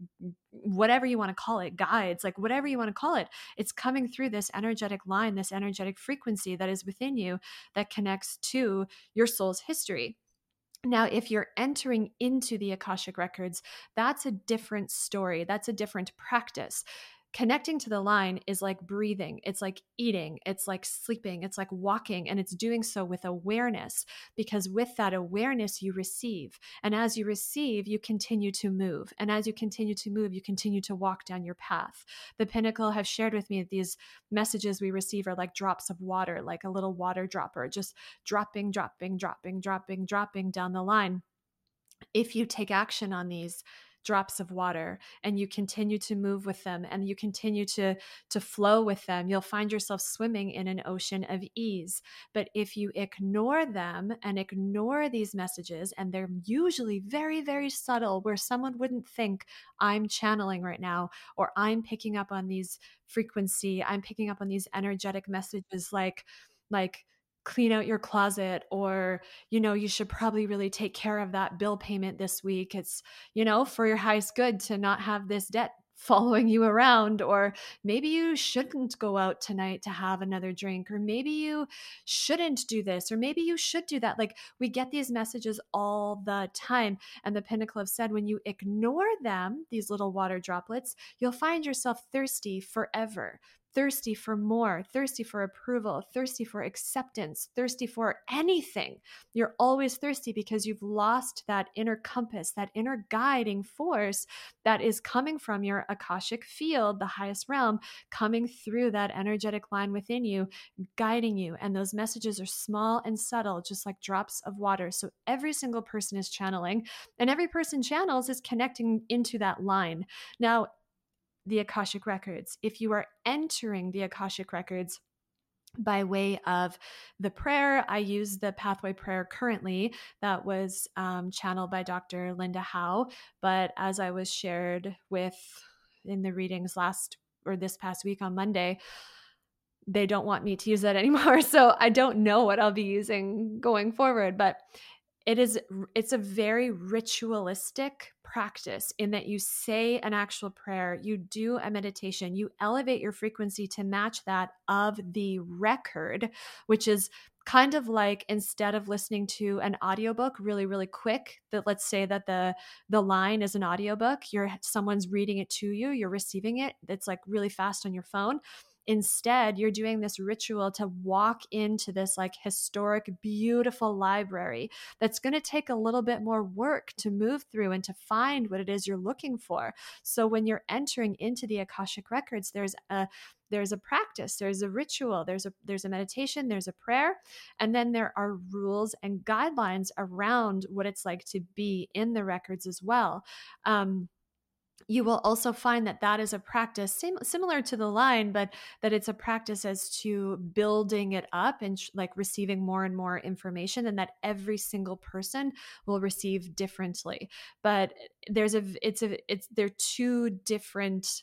whatever you want to call it, guides, like whatever you want to call it. It's coming through this energetic line, this energetic frequency that is within you that connects to your soul's history. Now, if you're entering into the Akashic Records, that's a different story. That's a different practice connecting to the line is like breathing it's like eating it's like sleeping it's like walking and it's doing so with awareness because with that awareness you receive and as you receive you continue to move and as you continue to move you continue to walk down your path. The pinnacle have shared with me that these messages we receive are like drops of water like a little water dropper just dropping dropping dropping dropping dropping down the line. If you take action on these drops of water and you continue to move with them and you continue to to flow with them you'll find yourself swimming in an ocean of ease. But if you ignore them and ignore these messages and they're usually very very subtle where someone wouldn't think i'm channeling right now or i'm picking up on these frequency i'm picking up on these energetic messages like like clean out your closet or you know you should probably really take care of that bill payment this week. It's you know for your highest good to not have this debt [laughs] following you around or maybe you shouldn't go out tonight to have another drink or maybe you shouldn't do this or maybe you should do that. Like we get these messages all the time and the pinnacle have said when you ignore them these little water droplets you'll find yourself thirsty forever thirsty for more, thirsty for approval, thirsty for acceptance, thirsty for anything. You're always thirsty because you've lost that inner compass, that inner guiding force that is coming from your Akashic field, the highest realm, coming through that energetic line within you, guiding you. And those messages are small and subtle, just like drops of water. So every single person is channeling, and every person channels is connecting into that line. Now, the Akashic Records. If you are entering the Akashic Records, by way of the prayer. I use the pathway prayer currently that was um, channeled by Dr. Linda Howe. But as I was shared with in the readings last or this past week on Monday, they don't want me to use that [laughs] anymore. So I don't know what I'll be using going forward. But it is it's a very ritualistic practice in that you say an actual prayer you do a meditation you elevate your frequency to match that of the record which is kind of like instead of listening to an audiobook really really quick that let's say that the the line is an audiobook you're someone's reading it to you you're receiving it it's like really fast on your phone Instead, you're doing this ritual to walk into this like historic, beautiful library that's going to take a little bit more work to move through and to find what it is you're looking for. So when you're entering into the Akashic records, there's a there's a practice there's a ritual there's a there's a meditation there's a prayer and then there are rules and guidelines around what it's like to be in the records as well um, you will also find that that is a practice same, similar to the line but that it's a practice as to building it up and sh- like receiving more and more information and that every single person will receive differently. But there's a it's a it's they're two different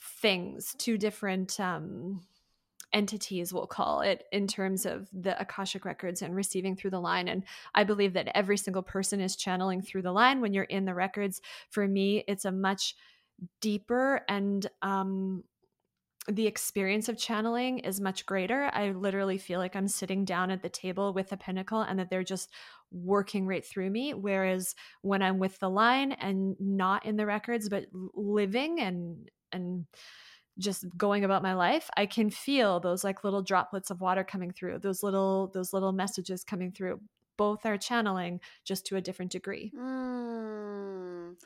things two different um entities we'll call it in terms of the akashic records and receiving through the line and i believe that every single person is channeling through the line when you're in the records for me it's a much deeper and um the experience of channeling is much greater. I literally feel like I'm sitting down at the table with a pinnacle and that they're just working right through me. Whereas when I'm with the line and not in the records, but living and, and, just going about my life i can feel those like little droplets of water coming through those little those little messages coming through. Both are channeling just to a different degree. Mm.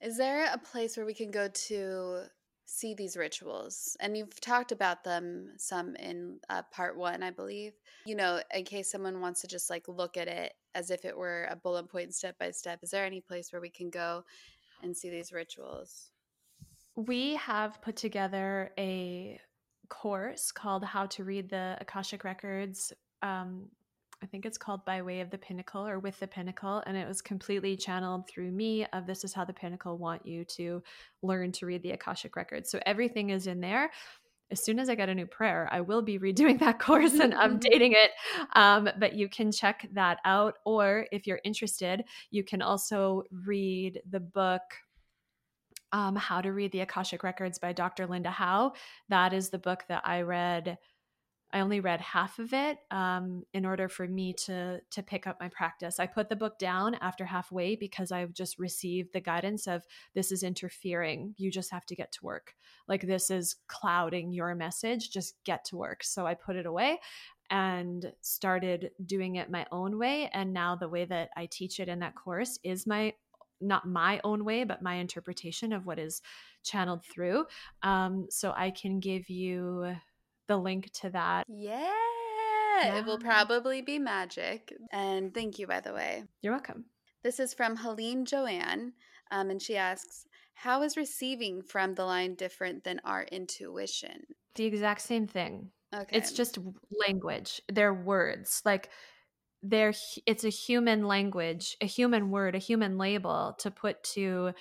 is there a place where we can go to see these rituals? And you've talked about them some in uh, part one i believe. You know in case someone wants to just like look at it as if it were a bullet point step by step is there any place where we can go and see these rituals we have put together a course called How to Read the Akashic Records. Um, I think it's called By Way of the Pinnacle or With the Pinnacle. And it was completely channeled through me of this is how the Pinnacle want you to learn to read the Akashic Records. So everything is in there as soon as I get a new prayer, I will be [laughs] redoing that course and [laughs] updating it. Um, but you can check that out. Or if you're interested, you can also read the book. Um, How to Read the Akashic Records by Dr. Linda Howe. That is the book that I read I only read half of it um, in order for me to to pick up my practice. I put the book down after halfway because I've just received the guidance of this is interfering. You just have to get to work. Like this is clouding your message. Just get to work. So I put it away and started doing it my own way. And now the way that I teach it in that course is my not my own way, but my interpretation of what is channeled through. Um, so I can give you the link to that. Yeah. yeah. It will probably be magic. And thank you, by the way. You're welcome. This is from Helene Joanne. Um, and she asks, How is receiving from the line different than our intuition? The exact same thing. Okay. It's just language. They're words. Like, they're it's a human language, a human word, a human label to put to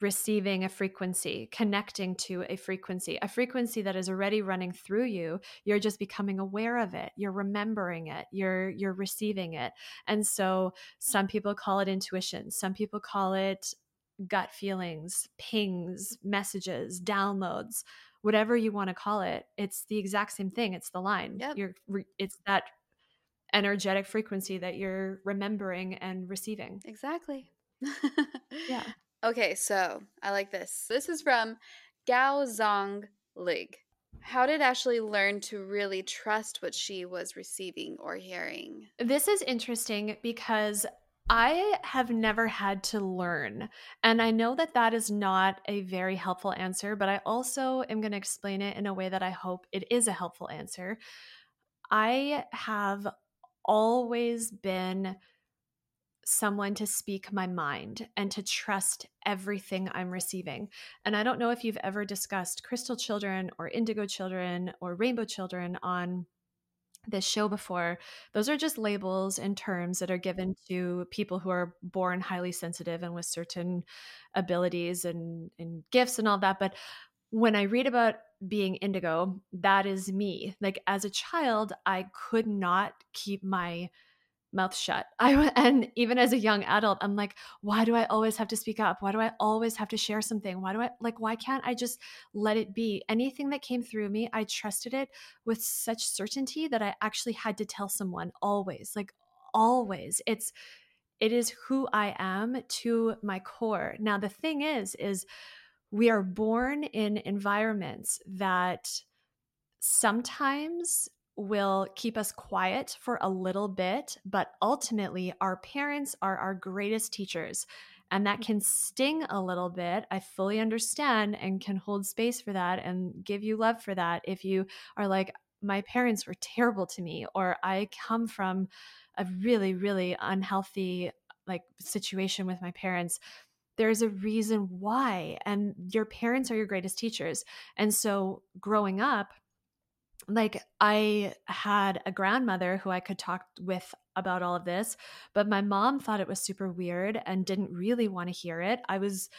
receiving a frequency, connecting to a frequency, a frequency that is already running through you. You're just becoming aware of it. You're remembering it. You're you're receiving it. And so some people call it intuition. Some people call it gut feelings, pings, messages, downloads, whatever you want to call it. It's the exact same thing. It's the line. Yep. You're it's that energetic frequency that you're remembering and receiving. Exactly. yeah. [laughs] Okay, so I like this. This is from Gao Zong Lig. How did Ashley learn to really trust what she was receiving or hearing? This is interesting because I have never had to learn. And I know that that is not a very helpful answer, but I also am going to explain it in a way that I hope it is a helpful answer. I have always been someone to speak my mind and to trust everything I'm receiving. And I don't know if you've ever discussed crystal children or indigo children or rainbow children on this show before. Those are just labels and terms that are given to people who are born highly sensitive and with certain abilities and, and gifts and all that. But when I read about being indigo, that is me. Like as a child, I could not keep my mouth shut. [laughs] I and even as a young adult, I'm like, why do I always have to speak up? Why do I always have to share something? Why do I like why can't I just let it be? Anything that came through me, I trusted it with such certainty that I actually had to tell someone always. Like always. It's it is who I am to my core. Now the thing is is we are born in environments that sometimes will keep us quiet for a little bit, but ultimately, our parents are our greatest teachers. And that can sting a little bit. I fully understand and can hold space for that and give you love for that. If you are like, my parents were terrible to me, or I come from a really, really unhealthy like situation with my parents there's a reason why and your parents are your greatest teachers and so growing up like I had a grandmother who I could talk with about all of this, but my mom thought it was super weird and didn't really want to hear it. I was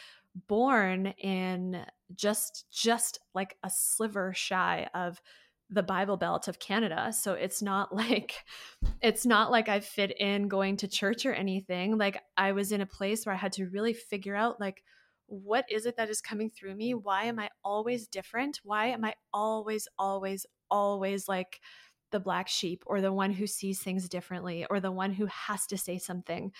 born in just just like a sliver shy of the Bible Belt of Canada. So it's not [laughs] like it's not like I fit in going to church or anything. Like I was in a place where I had to really figure out like what is it that is coming through me? Why am I always different? Why am I always always always like the black sheep or the one who sees things differently or the one who has to say something.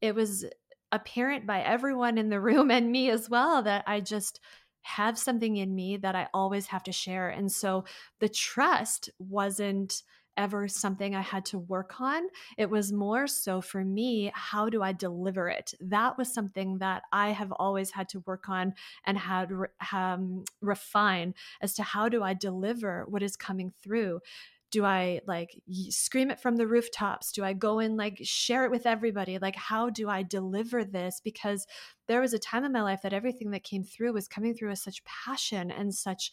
It was apparent by everyone in the [laughs] room and me as well that I just have something in me that I always have to share. And so the trust wasn't ever something I had to work on. It was more so for me, how do I deliver it? That was something that I have always had to work on and had um, refine as to how do I deliver what is coming through do i like scream it from the rooftops? Do i go and like share it with everybody? Like how do i deliver this? Because there was a time in my life that everything that came through was coming through with such passion and such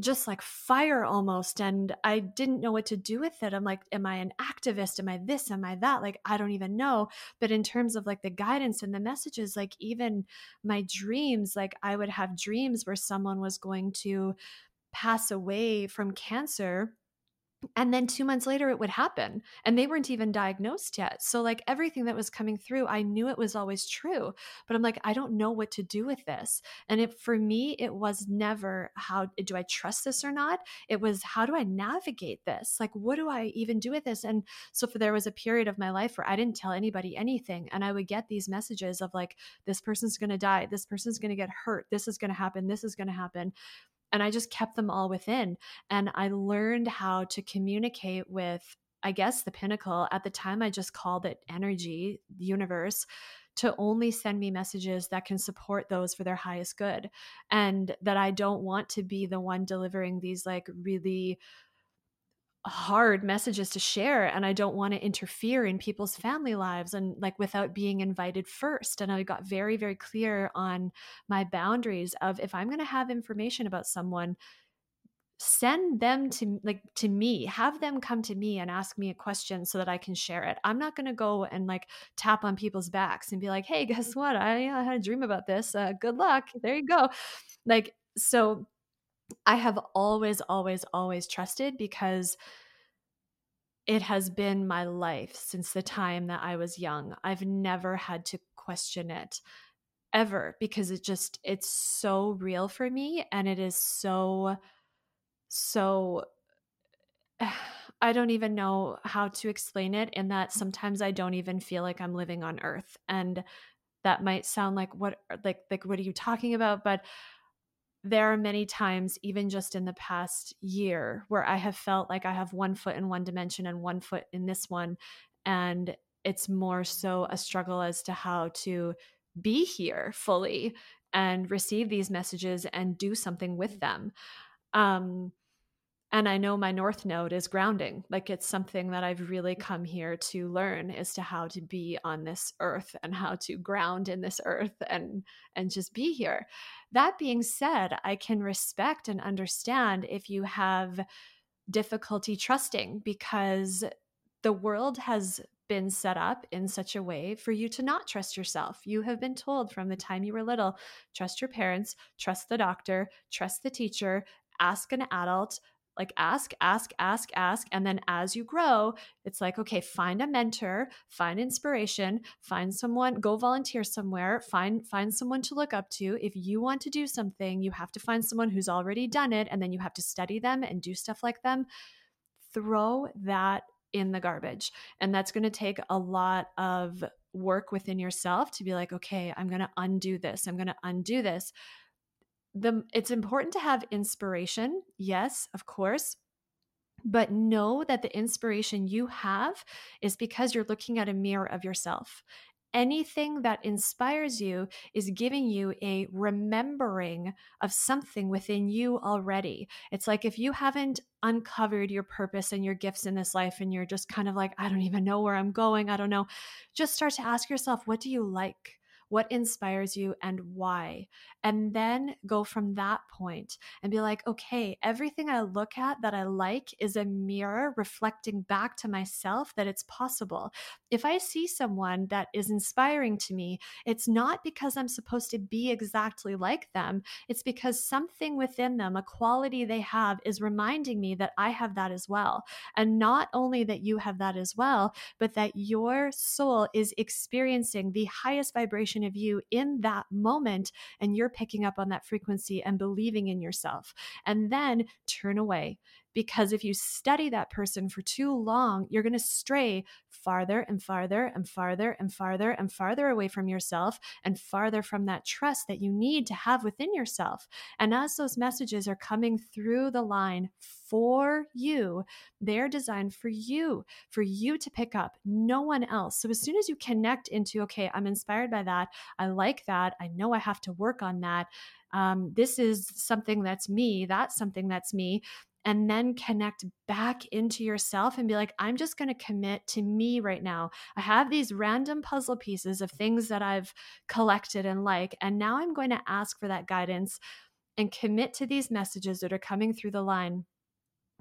just like fire almost and i didn't know what to do with it. I'm like am i an activist? Am i this? Am i that? Like i don't even know. But in terms of like the guidance and the messages like even my dreams like i would have dreams where someone was going to pass away from cancer and then two months later it would happen and they weren't even diagnosed yet. So like everything that was coming through i knew it was always true but i'm like i don't know what to do with this. And it for me it was never how do i trust this or not? It was how do i navigate this? Like what do i even do with this? And so for there was a period of my life where i didn't tell anybody anything and i would get these messages of like this person's going to die. This person's going to get hurt. This is going to happen. This is going to happen and I just kept them all within. And I learned how to communicate with, I guess, the pinnacle. At the time, I just called it energy, universe, to only send me messages that can support those for their highest good. And that I don't want to be the one delivering these like really hard messages to share and I don't want to interfere in people's family lives and like without being invited first and I got very very clear on my boundaries of if I'm going to have information about someone send them to like to me have them come to me and ask me a question so that i can share it. I'm not going to go and like tap on people's backs and be like hey guess what? I, I had a dream about this uh, good luck there you go. Like so I have always, always, always trusted because it has been my life since the time that I was young. I've never had to question it ever because it just, it's so real for me and it is so, so. [sighs] I don't even know how to explain it in that mm. sometimes I don't even feel like I'm living on earth and that might sound like what like like what are you talking about but there are many times, even just in the past year, where I have felt like I have one foot in one dimension and one foot in this one. And it's more so a struggle as to how to be here fully and receive these messages and do something with them. Um, and i know my north node is grounding like it's something that i've really mm. come here to learn as to how to be on this earth and how to ground in this earth and and just be here that being said i can respect and understand if you have difficulty trusting because the world has been set up in such a way for you to not trust yourself. You have been told from the time you were little trust your parents, trust the doctor, trust the teacher, ask an adult, like ask ask ask ask and then as you grow it's like okay find a mentor find inspiration find someone go volunteer somewhere find find someone to look up to. If you want to do something you have to find someone who's already done it and then you have to study them and do stuff like them. Throw that in the garbage and that's going to take a lot of work within yourself to be like okay i'm going to undo this i'm going to undo this the it's important to have inspiration yes of course but know that the inspiration you have is because you're looking at a mirror of yourself anything that inspires you is giving you a remembering of something within you already. It's like if you haven't uncovered your purpose and your gifts in this life and you're just kind of like, I don't even know where I'm going, I don't know, just start to ask yourself, what do you like? What inspires you and why. And then go from that point and be like, okay, everything I look at that I like is a mirror reflecting back to myself that it's possible. If I see someone that is inspiring to me, it's not because I'm supposed to be exactly like them, it's because something within them, a quality they have, is reminding me that I have that as well. And not only that you have that as well, but that your soul is experiencing the highest vibration of you in that moment. And you're picking up on that frequency and believing in yourself. And then turn away. Because if you study that person for too long, you're going to stray farther and farther and farther and farther and farther away from yourself and farther from that trust that you need to have within yourself. And as those messages are coming through the line for you, they're designed for you, for you to pick up, no one else. So as soon as you connect into, okay, I'm inspired by that, I like that, I know I have to work on that. Um, this is something that's me, that's something that's me and then connect back into yourself and be like, I'm just going to commit to me right now. I have these random puzzle pieces of things that I've collected and like, and now I'm going to ask for that guidance and commit to these messages that are coming through the line.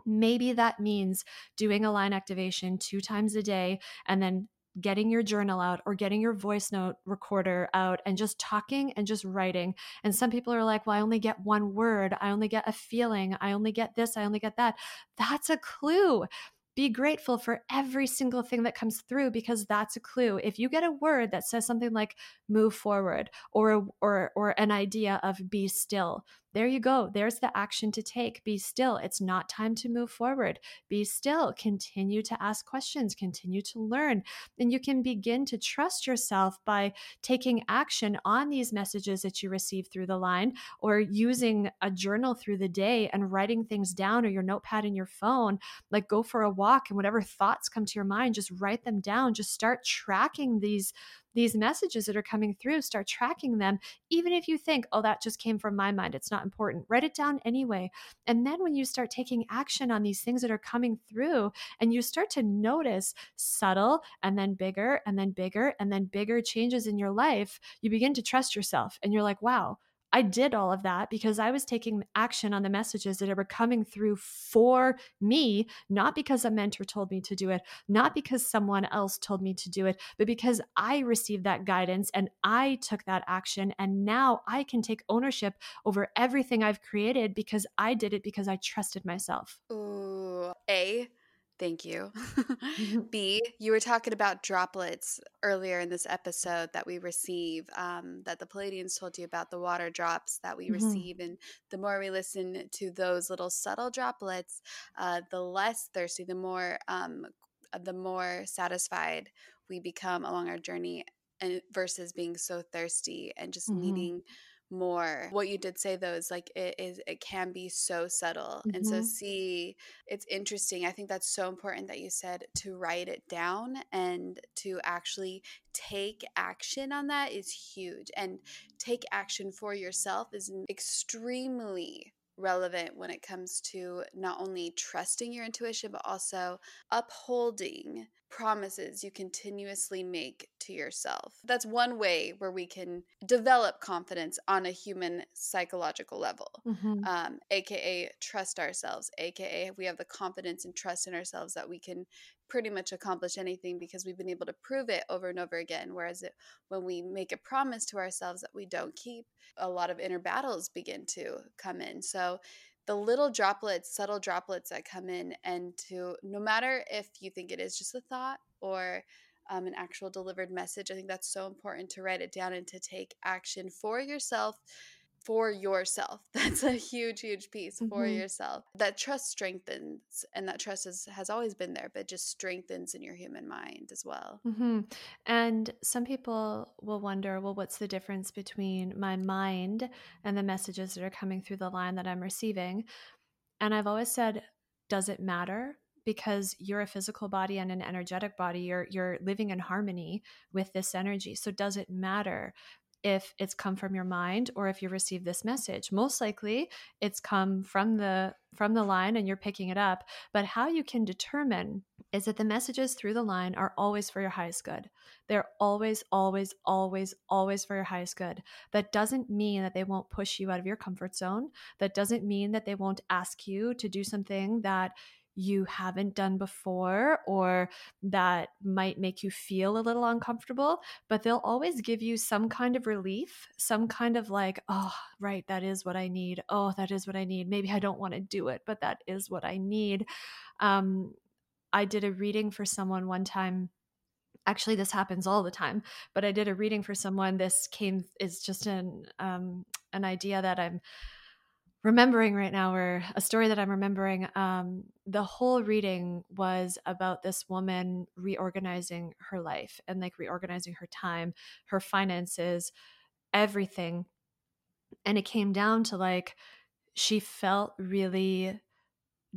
Maybe that means doing a line activation two times a day and then getting your journal out or getting your voice note recorder out and just talking and just writing. And some people are like, well, I only get one word. I only get a feeling. I only get this. I only get that. That's a clue be grateful for every single thing that comes through because that's a clue if you get a word that says something like move forward or or or an idea of be still there you go. There's the action to take. Be still. It's not time to move forward. Be still. Continue to ask questions, continue to learn. And you can begin to trust yourself by taking action on these messages that you receive through the line or using a journal through the day and writing things down or your notepad in your phone. Like go for a walk and whatever thoughts come to your mind, just write them down. Just start tracking these these messages that are coming through, start tracking them. Even if you think, oh, that just came from my mind, it's not important, write it down anyway. And then when you start taking action on these things that are coming through, and you start to notice subtle and then bigger and then bigger and then bigger changes in your life, you begin to trust yourself and you're like, wow, I did all of that because I was taking action on the messages that were coming through for me, not because a mentor told me to do it, not because someone else told me to do it, but because I received that guidance and I took that action. And now I can take ownership over everything I've created because I did it because I trusted myself. Ooh, A, Thank you. [laughs] [laughs] B, you were talking about droplets earlier in this episode that we receive, um, that the Pleiadians told you about the water drops that we mm-hmm. receive. And the more we listen to those little subtle droplets, uh, the less thirsty, the more, um, the more satisfied we become along our journey and versus being so thirsty and just mm-hmm. needing more what you did say though is like it is it can be so subtle mm-hmm. and so mm-hmm. see it's interesting i think that's so important that you said to write it down and to actually take action on that is huge and take action for yourself is extremely relevant when it comes to not only trusting your intuition but also upholding promises you continuously make to yourself. That's one way where we can develop confidence on a human psychological level, mm-hmm. um, aka trust ourselves, aka we have the confidence and trust in ourselves that we can pretty much accomplish anything because we've been able to prove it over and over again. Whereas it, when we make a promise to ourselves that we don't keep, a lot of inner battles begin to come in. So the little droplets, subtle droplets that come in, and to no matter if you think it is just a thought or um, an actual delivered message, I think that's so important to write it down and to take action for yourself for yourself. [laughs] That's a huge, huge piece mm-hmm. for yourself. That trust strengthens, and that trust is, has always been there, but just strengthens in your human mind as well. Mm-hmm. And some people will wonder well, what's the difference between my mind and the messages that are coming through the line that I'm receiving? And I've always said, does it matter? because you're a physical body and an energetic body you're you're living in harmony with this energy so does it matter if it's come from your mind or if you receive this message. Most likely it's come from the from the line and you're picking it up but how you can determine is that the messages through the line are always for your highest good. They're always always always always for your highest good. That doesn't mean that they won't push you out of your comfort zone. That doesn't mean that they won't ask you to do something that you haven't done before or that might make you feel a little uncomfortable, but they'll always give you some kind of relief, some kind of like, oh, right, that is what I need. Oh, that is what I need. Maybe I don't want to do it, but that is what I need. Um, I did a reading for someone one time actually this happens all the time but i did a reading for someone this came is just an um, an idea that i'm remembering right now or a story that i'm remembering um, the whole reading was about this woman reorganizing her life and like reorganizing her time her finances everything. And it came down to like she felt really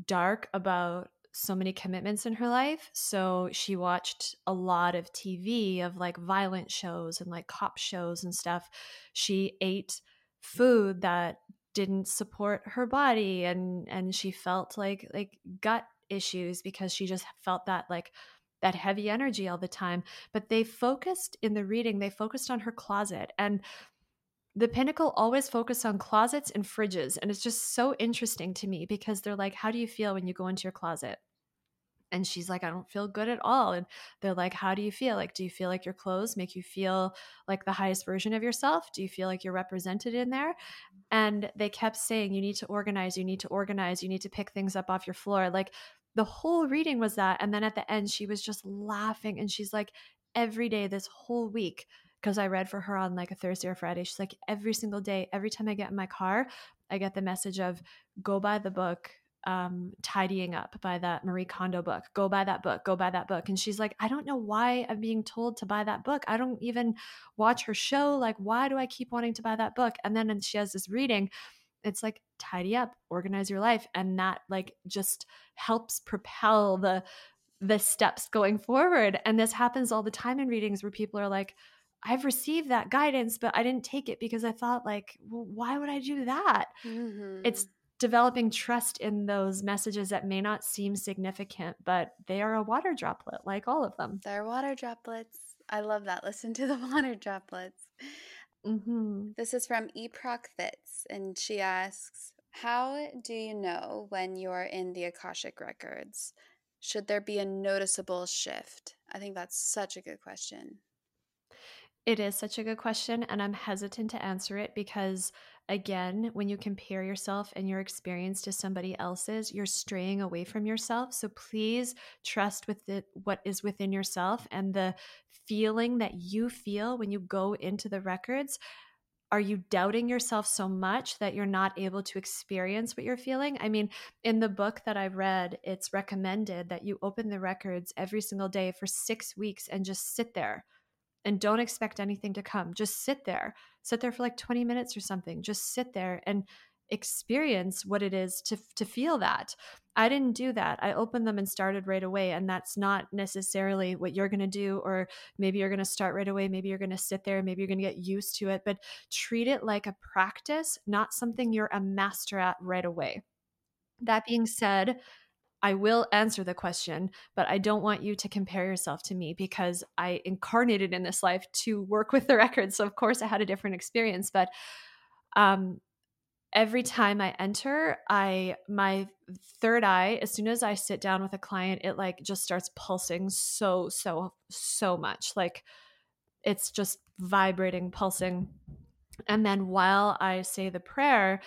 dark about so many commitments in her life. So she watched a lot of tv of like violent shows and like cop shows and stuff. She ate food that didn't support her body and and she felt like like gut issues because she just felt that like that heavy energy all the time. But they focused in the reading they focused on her closet and the pinnacle always focused on closets and fridges and it's just so interesting to me because they're like how do you feel when you go into your closet and she's like i don't feel good at all and they're like how do you feel like do you feel like your clothes make you feel like the highest version of yourself do you feel like you're represented in there and they kept saying you need to organize you need to organize you need to pick things up off your floor like the whole reading was that and then at the end she was just laughing and she's like every day this whole week because I read for her on like a Thursday or Friday. She's like, every single day, every time I get in my car, I get the message of go buy the book, um, Tidying Up by that Marie Kondo book. Go buy that book. Go buy that book. And she's like, I don't know why I'm being told to buy that book. I don't even watch her show. Like, why do I keep wanting to buy that book? And then she has this reading. It's like tidy up, organize your life, and that like just helps propel the the steps going forward. And this happens all the time in readings where people are like, I've received that guidance, but I didn't take it because I thought, like, well, why would I do that? Mm-hmm. It's developing trust in those messages that may not seem significant, but they are a water droplet, like all of them. They're water droplets. I love that. Listen to the [laughs] water droplets. Mm-hmm. This is from Eproc Fits, and she asks, How do you know when you're in the Akashic records? Should there be a noticeable shift? I think that's such a good question. It is such a good question, and I'm hesitant to answer it because, again, when you compare yourself and your experience to somebody else's, you're straying away from yourself. So please trust with it, what is within yourself and the feeling that you feel when you go into the records. Are you doubting yourself so much that you're not able to experience what you're feeling? I mean, in the book that I've read, it's recommended that you open the records every single day for six weeks and just sit there and don't expect anything to come. Just sit there. Sit there for like 20 minutes or something. Just sit there and experience what it is to to feel that. I didn't do that. I opened them and started right away and that's not necessarily what you're going to do or maybe you're going to start right away, maybe you're going to sit there, maybe you're going to get used to it, but treat it like a practice, not something you're a master at right away. That being said, I will answer the question, but I don't want you to compare yourself to me because I incarnated in this life to work with the [laughs] records. So, of course, I had a different experience. But um, every time I enter, I my third eye, as soon as I sit down with a client, it like just starts pulsing so, so, so much. Like it's just vibrating, pulsing. And then while I say the prayer,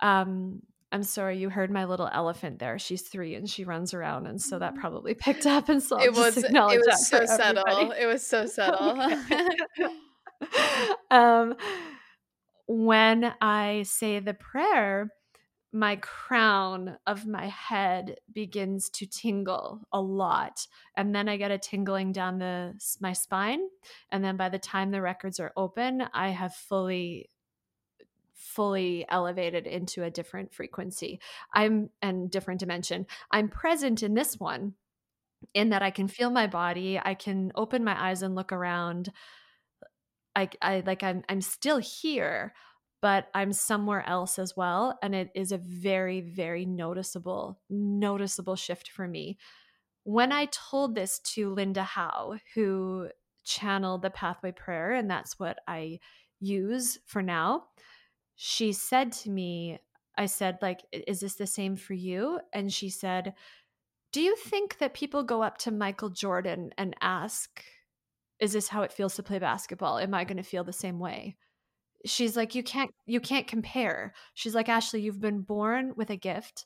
um, I'm sorry, you heard my little elephant there. She's three and she runs around, and so that mm-hmm. probably [laughs] picked up. And so I'll it was it was so subtle. It was so [laughs] subtle. [laughs] um, when I say the prayer, my crown of my head begins to tingle a lot and then i get a tingling down the my spine and then by the time the records are open i have fully fully elevated into a different frequency. I'm and different dimension. I'm present in this one in that I can feel my body, I can open my eyes and look around. I I like I'm I'm still here, but I'm somewhere else as well and it is a very very noticeable noticeable shift for me. When I told this to Linda Howe who channeled the pathway prayer and that's what I use for now she said to me, I said, like, is this the same for you? And she said, Do you think that people go up to Michael Jordan and ask, Is this how it feels to play basketball? Am I going to feel the same way? She's like, You can't, you can't compare. She's like, Ashley, you've been born with a gift,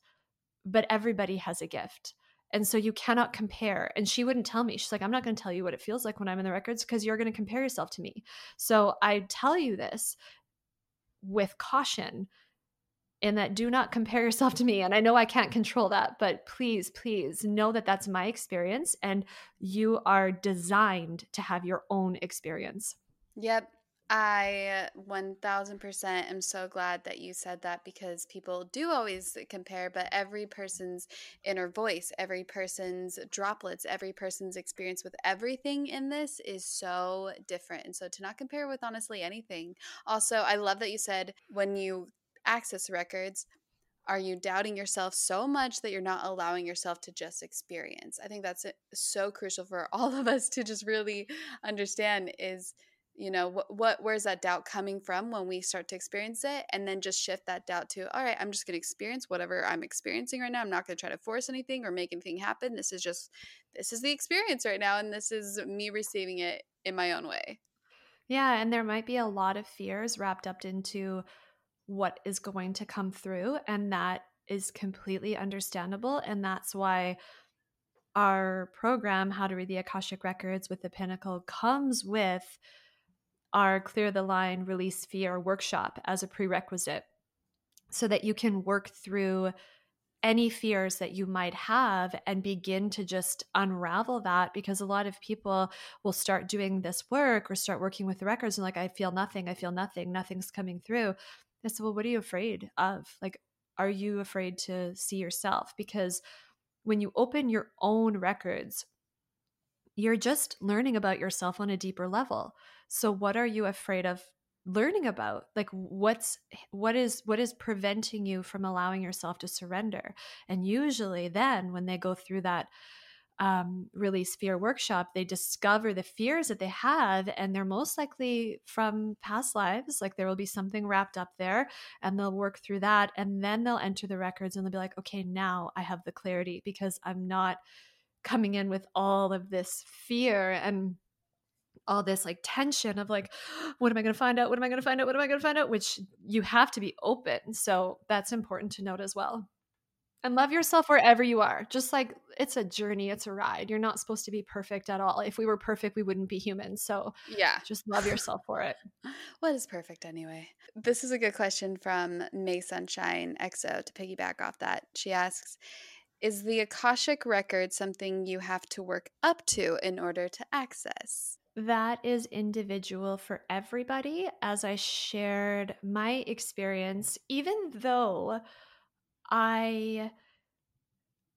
but everybody has a gift. And so you cannot compare. And she wouldn't tell me. She's like, I'm not going to tell you what it feels like when I'm in the records because you're going to compare yourself to me. So I tell you this with caution in that do not compare yourself to me. And i know i can't control that but please please know that that's my experience and you are designed to have your own experience. Yep I 1000% am so glad that you said that because people do always compare, but every person's inner voice, every person's droplets, every person's experience with everything in this is so different. And so to not compare with honestly anything. Also, I love that you said when you access records, are you doubting yourself so much that you're not allowing yourself to just experience? I think that's eh, so crucial for all of us to just really understand is you know what, what where's that doubt coming from when we start to experience it? And then just shift that doubt to all right i'm just going to experience whatever i'm experiencing right now. I'm not going to try to force anything or make anything happen. This is just this is the experience right now and this is me receiving it in my own way. Yeah and there might be a lot of fears wrapped up into what is going to come through and that is completely understandable and that's why our program how to read the akashic records with the pinnacle comes with our Clear the Line Release Fear workshop as a prerequisite so that you can work through any fears that you might have and begin to just unravel that because a lot of people will start doing this work or start working with the records and like I feel nothing, I feel nothing, nothing's coming through. I said, well, what are you afraid of? Like, are you afraid to see yourself? Because when you open your own records, you're just learning about yourself on a deeper level. So what are you afraid of learning about? Like what's what is what is preventing you from allowing yourself to surrender? And usually then when they go through that um, release fear workshop, they discover the fears that they have, and they're most likely from past lives. Like there will be something wrapped up there, and they'll work through that, and then they'll enter the records and they'll be like, okay, now I have the clarity because I'm not coming in with all of this fear and all this like tension of like [gasps] what am i going to find out? What am i going to find out? What am i going to find out? which you have to be open so that's important to note as well. And love yourself wherever you are just like it's a journey it's a ride you're not supposed to be perfect at all. If we were perfect we wouldn't be human so yeah. just love yourself for it. [laughs] What is perfect anyway? This is a good question from may sunshine exo to piggyback off that. She asks is the akashic record something you have to work up to in order to access that is individual for everybody. As I shared my experience, even though I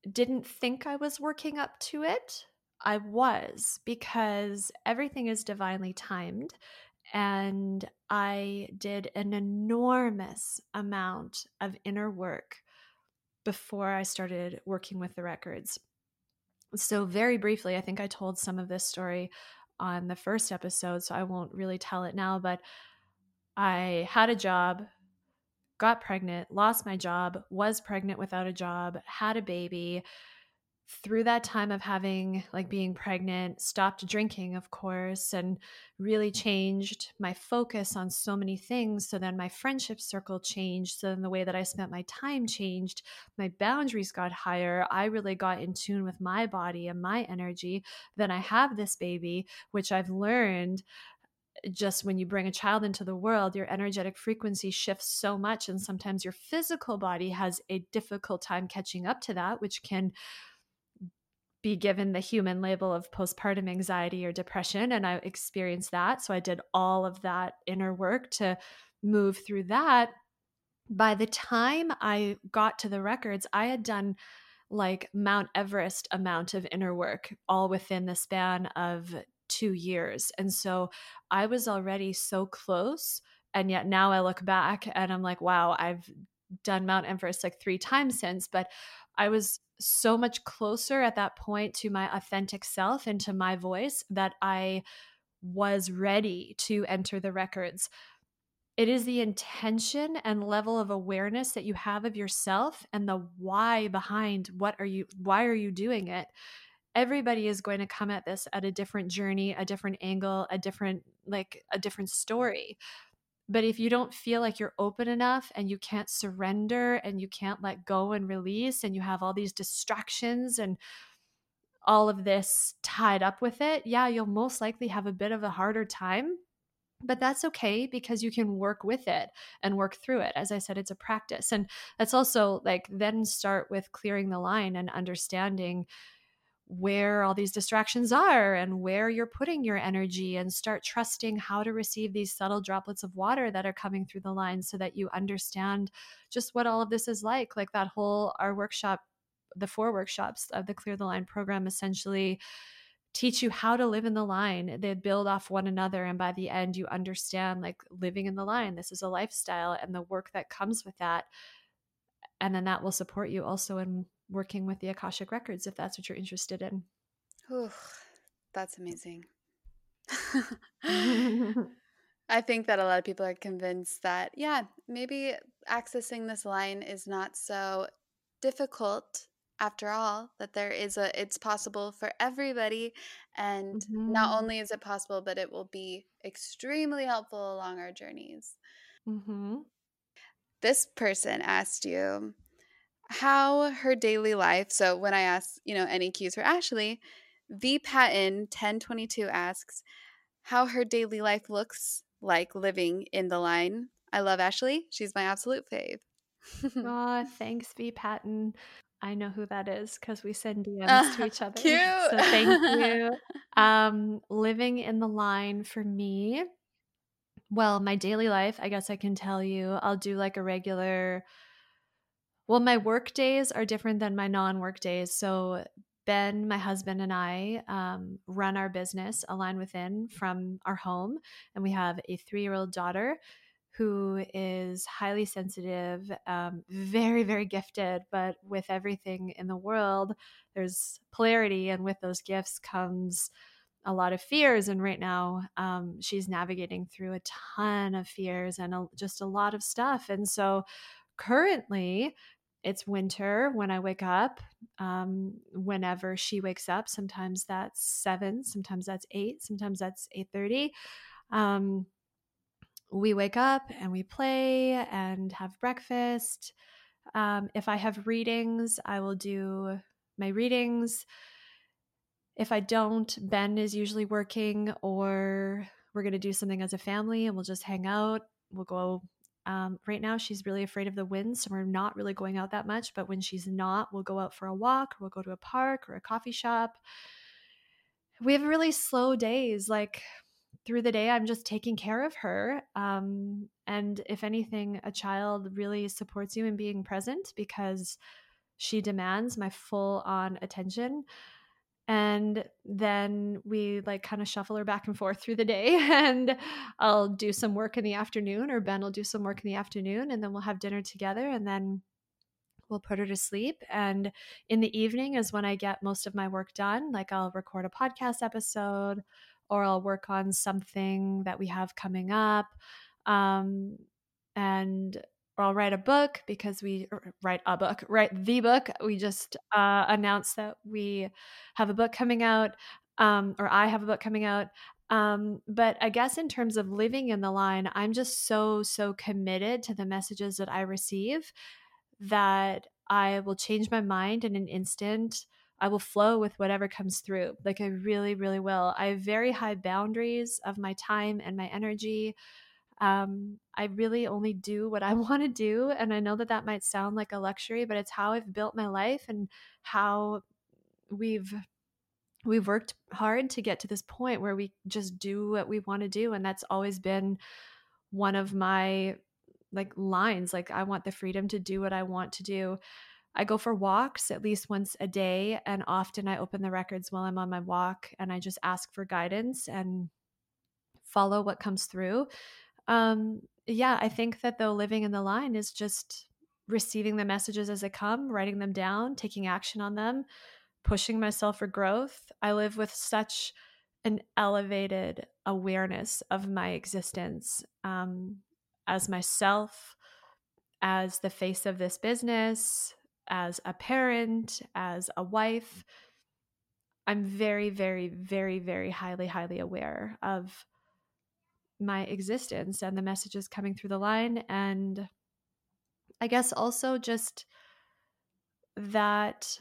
didn't think I was working up to it, I was because everything is divinely timed. And I did an enormous amount of inner work before I started working with the records. So, very briefly, I think I told some of this story on the first episode, so I won't really tell it now, but I had a job, got pregnant, lost my job, was pregnant without a job, had a baby. Through that time of having, like being pregnant, stopped drinking, of course, and really mm. changed my focus on so many things. So then my friendship circle changed. So then the way that I spent my time changed. My boundaries got higher. I really got in tune with my body and my energy. Then I have this baby, which I've learned eh, just when you bring a child into the world, your energetic frequency shifts so much. And sometimes your physical body has a difficult time catching up to that, which can be given the human label of postpartum anxiety or depression. And I experienced that. So I did all of that inner work to move through that. By the time I got to the records, I had done like Mount Everest amount of inner work all within the span of two years. And so I was already so close. And yet now I look back and I'm like, wow, I've done Mount Everest like three times since. But I was so much closer at that point to my authentic self and to my voice that I was ready to enter the records. It is the intention and level of awareness that you have of yourself and the why behind what are you why are you doing it? Everybody is going to come at this at a different journey, a different angle, a different like a different story. But if you don't feel like you're open enough and you can't surrender and you can't let go and release and you have all these distractions and all of this tied up with it, yeah, you'll most likely have a bit of a harder time. But that's okay because you can work with it and work through it. As I said, it's a practice. And that's also like then start with clearing the line and understanding where all these distractions are and where you're putting your energy and start trusting how to receive these subtle droplets of water that are coming through the lines so that you understand just what all of this is like. Like that whole our workshop the four workshops of the clear the line program essentially teach you how to live in the line. They build off one another and by the end you understand like living in the line. This is a lifestyle and the work that comes with that and then that will support you also in working with the Akashic Records if that's what you're interested in. Ooh, that's amazing. [laughs] [laughs] I think that a lot of people are convinced that, yeah, maybe accessing this line is not so difficult after all, that there is a, it's possible for everybody. And mm-hmm. not only is it possible, but it will be extremely helpful along our journeys. Mm-hmm. This person asked you how her daily life, so when I asked, you know, any cues for Ashley, V Patton 1022 asks how her daily life looks like living in the line. I love Ashley. She's my absolute fave. [laughs] Aw, thanks, V Patton. I know who that is because we send DMs uh, to [laughs] each other. Cute. So thank [laughs] you. um, living in the line for me. Well, my daily life, I guess I can tell you, I'll do like a regular. Well, my work days are different than my non work days. So Ben, my husband, and I um, run our business, Align Within, from our home. And we have a three year old daughter who is highly sensitive, um, very, very gifted. But with everything in the world, there's polarity. And with those gifts comes a lot of fears. And right now, um, she's navigating through a ton of fears and a, just a lot of stuff. And so currently, it's winter when I wake up. Um, whenever she wakes up, sometimes that's seven, sometimes that's eight, sometimes that's eight thirty. Um, we wake up and we play and have breakfast. Um, if I have readings, I will do my readings. If I don't, Ben is usually working, or we're going to do something as a family and we'll just hang out. We'll go um, right now, she's really afraid of the wind, so we're not really going out that much. But when she's not, we'll go out for a walk, we'll go to a park or a coffee shop. We have really slow days. Like through the day, I'm just taking care of her. Um, and if anything, a child really supports you in being present because she demands my full on attention and then we like kind of shuffle her back and forth through the day [laughs] and i'll do some work in the afternoon or ben will do some work in the afternoon and then we'll have dinner together and then we'll put her to sleep and in the evening is when i get most of my work done like i'll record a podcast episode or i'll work on something that we have coming up um, and or I'll write a book because we write a book, [laughs] write the book. We just uh, announced that we have a book coming out, um, or I have a book coming out. Um, but I guess in terms of living in the line, I'm just so, so committed to the messages that I receive that I will change my mind in an instant. I will flow with whatever comes through. Like I really, really will. I have very high boundaries of my time and my energy um, I really only do what I [laughs] want to do. And I know that that might sound like a luxury, but it's how I've built my life and how we've we've worked hard to get to this point where we just do what we want to do and that's always been one of my like lines like I want the freedom to do what I want to do. I go for walks at least once a day and often I open the records while I'm on my walk and I just ask for guidance and follow what comes through um, yeah, I think that though living in the line is just receiving the messages as they come, writing them down, taking action on them, pushing myself for growth. I live with such an elevated awareness of my existence um, as myself, as the face of this business, as a parent, as a wife. I'm very, very, very, very highly, highly aware of my existence and the messages coming through the line. And I guess also just that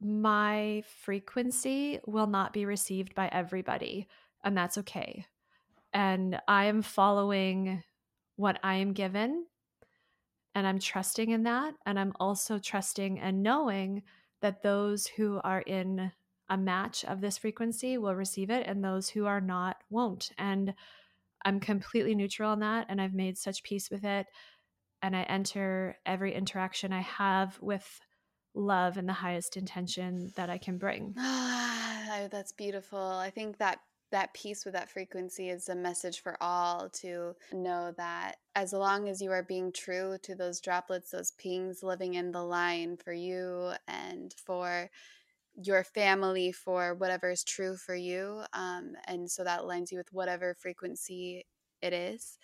my frequency will not be received by everybody, and that's okay. And I am following what I am given, and I'm trusting in that. And I'm also trusting and knowing that those who are in a match of this frequency will receive it, and those who are not won't. And I'm completely neutral on that and I've made such peace with it. And I enter every interaction I have with love and the highest intention that I can bring. [sighs] Oh, that's beautiful. I think that that peace with that frequency is a message for all to know that as long as you are being true to those droplets, those pings living in the line for you and for your family for whatever is true for you. Um, and so that aligns you with whatever frequency it is.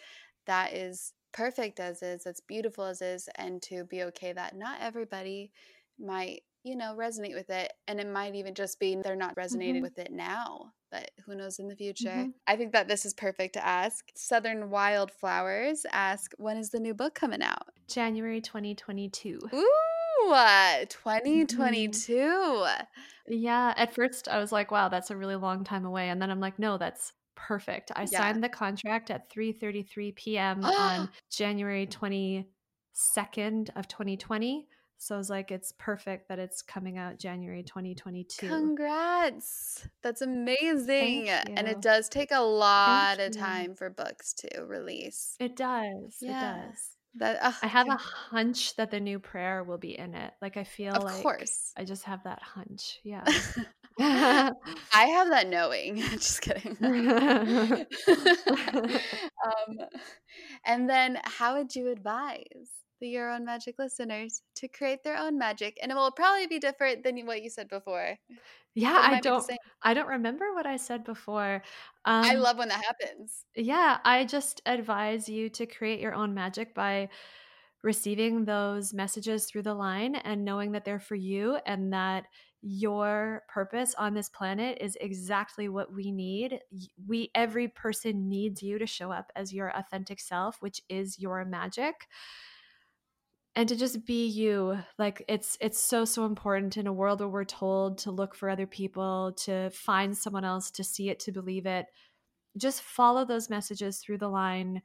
That is perfect as is, that's beautiful as is, and to be okay that not everybody might, you know, resonate with it. And it might even just be they're not resonating mm-hmm. with it now, but who knows in the future. Mm-hmm. I think that this is perfect to ask. Southern Wildflowers ask, when is the new book coming out? January 2022. Ooh. 2022. Mm-hmm. Yeah, at first I was like, wow, that's a really long time away. And then I'm like, no, that's perfect. I yeah. signed the contract at 3:33 p.m. on [gasps] January 22nd of 2020. So I was like, it's perfect that it's coming out January 2022. Congrats. That's amazing. And it does take a lot Thank of time for books to release. It does. Yeah. It does. That uh, I have a hunch that the new prayer will be in it. Like I feel of like course. I just have that hunch. Yeah. [laughs] I have that knowing. [laughs] Just kidding. [laughs] um, and then, how would you advise the Your Own Magic listeners to create their own magic? And it will probably be different than what you said before. Yeah, I don't. I don't remember what I said before. Um, I love when that happens. Yeah, I just advise you to create your own magic by receiving those messages through the line and knowing that they're for you and that your purpose on this planet is exactly what we need. We every person needs you to show up as your authentic self, which is your magic. And to just be you. Like it's it's so so important in a world where we're told to look for other people, to find someone else, to see it, to believe it. Just follow those messages through the line.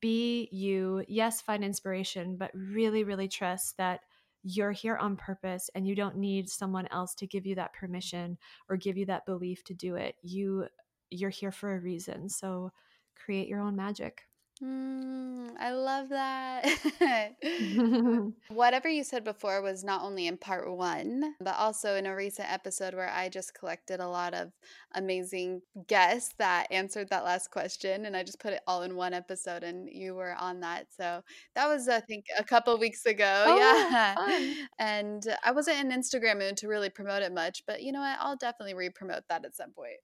Be you. Yes, find inspiration, but really really trust that you're here on purpose and you don't need someone else to give you that permission or give you that belief to do it you you're here for a reason so create your own magic Mm, I love that. [laughs] [laughs] Whatever you said before was not only in part one, but also in a recent episode where I just collected a lot of amazing guests that answered that last question. And I just put it all in one episode, and you were on that. So that was, I think, a couple weeks ago. [laughs] Oh, yeah. Fun. And I wasn't in Instagram mood to really promote it much, but you know what? I'll definitely re promote that at some point.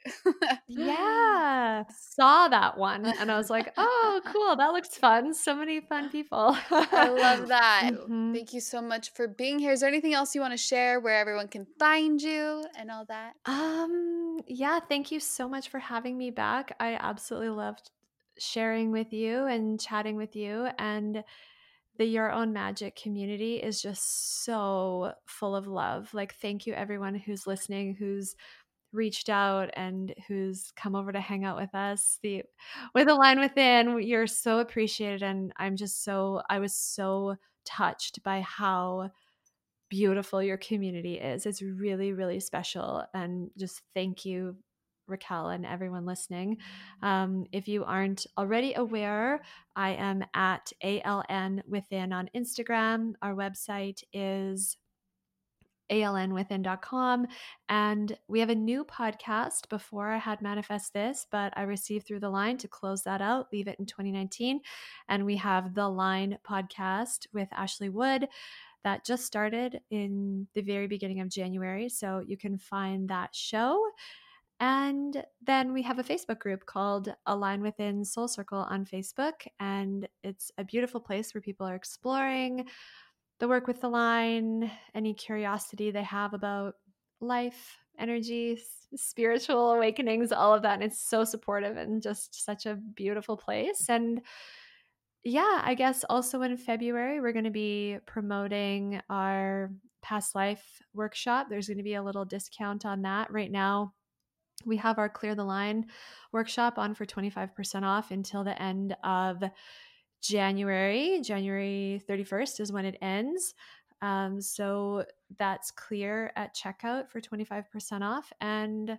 yeah. Saw that one. And I was like, [laughs] oh, cool. That looks fun. So many fun people. I love [laughs] that. Mm-hmm. Thank you so much for being here. Is there anything else you want to share where everyone can find you and all that? Um, yeah, thank you so much for having me back. I absolutely loved sharing with you and chatting with you and the Your Own Magic community is just so full of love. Like, thank you, everyone who's listening, who's reached out and who's come over to hang out with us the with Align Within you're so appreciated and i'm just so i was so touched by how beautiful your community is it's really really special and just thank you Raquelle and everyone listening. Um, if you aren't already aware, I am at Align Within on Instagram. Our website is alignwithin.com. And we have a new podcast before I had Manifest This, but I received through the line to close that out, leave it in 2019. And we have the Line podcast with Ashley Wood that just started in the very beginning of January. So you can find that show. And then we have a Facebook group called Align Within Soul Circle on Facebook. And it's a beautiful place where people are exploring the work with the line, any curiosity they have about life, energy, spiritual awakenings, all of that. And it's so supportive and just such a beautiful place. And yeah, I guess also in February, we're going to be promoting our past life workshop. There's going to be a little discount on that. Right now, we have our Clear the Line workshop on for 25% off until the end of January. January 31st is when it ends. Um, so that's clear at checkout for 25% off. And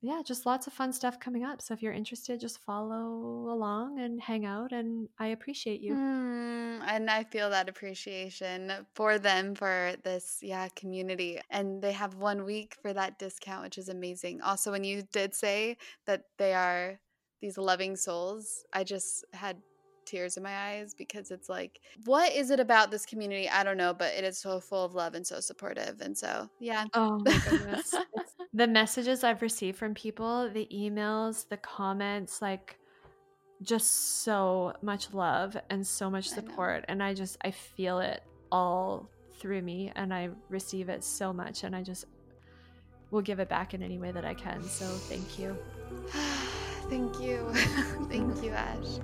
yeah, just lots of fun stuff coming up. So if you're interested, just follow along and hang out. And I appreciate you. Mm, and I feel that appreciation for them for this, yeah, community. And they have one week for that discount, which is amazing. Also, when you did say that they are these loving souls, I just had tears in my eyes because it's like, what is it about this community? I don't know, but it is so full of love and so supportive. And so, yeah. Oh my goodness. [laughs] the messages I've received from people, the emails, the comments, like just so much love and so much support. And I just, I feel it all through me and I receive it so much. And I just will give it back in any way that I can. So thank you. [sighs] thank you. [laughs] thank you, Ash.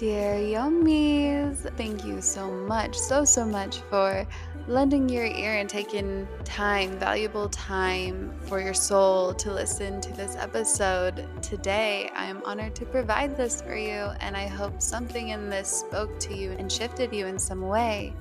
Dear Yummies, thank you so much, so, so much for lending your ear and taking time, valuable time for your soul to listen to this episode. Today, I am honored to provide this for you, and I hope something in this spoke to you and shifted you in some way.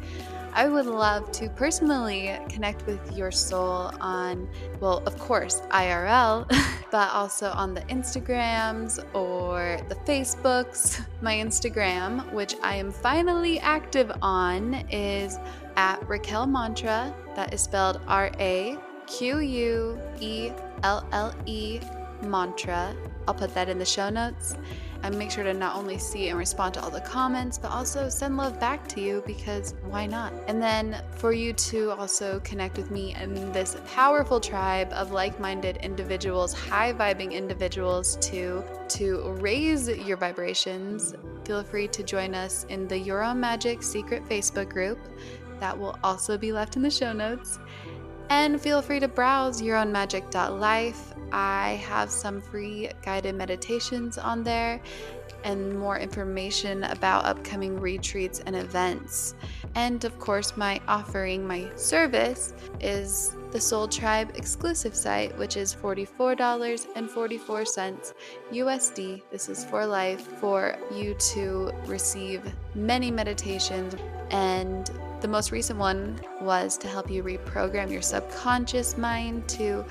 I would love to personally connect with your soul on, well, of course, IRL, [laughs] but also on the Instagrams or the Facebooks. [laughs] My Instagram, which I am finally active on, is at Raquelle Mantra. That is spelled R A Q U E L L E Mantra. I'll put that in the show notes and make sure to not only see and respond to all the comments, but also send love back to you because why not? And then for you to also connect with me and this powerful tribe of like-minded individuals, high vibing individuals to to raise your vibrations, feel free to join us in the Own Magic secret Facebook group. That will also be left in the show notes. And feel free to browse yourownmagic.life I have some free guided meditations on there and more information about upcoming retreats and events. And of course, my offering, my service is the Soul Tribe exclusive site, which is $44.44 USD. This is for life for you to receive many meditations. And the most recent one was to help you reprogram your subconscious mind to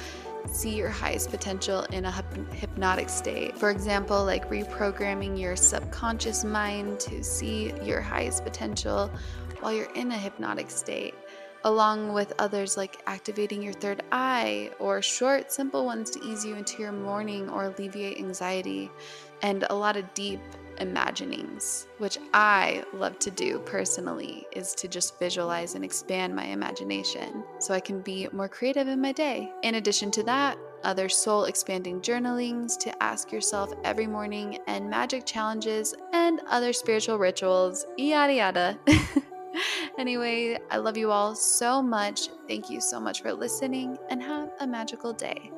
see your highest potential in a hypnotic state. For example, like reprogramming your subconscious mind to see your highest potential while you're in a hypnotic state, along with others like activating your third eye or short, simple ones to ease you into your morning or alleviate anxiety, and a lot of deep imaginings, which I love to do personally, is to just visualize and expand my imagination so I can be more creative in my day. In addition to that, other soul expanding journalings to ask yourself every morning, and magic challenges and other spiritual rituals, yada yada. [laughs] anyway, I love you all so much. Thank you so much for listening and have a magical day.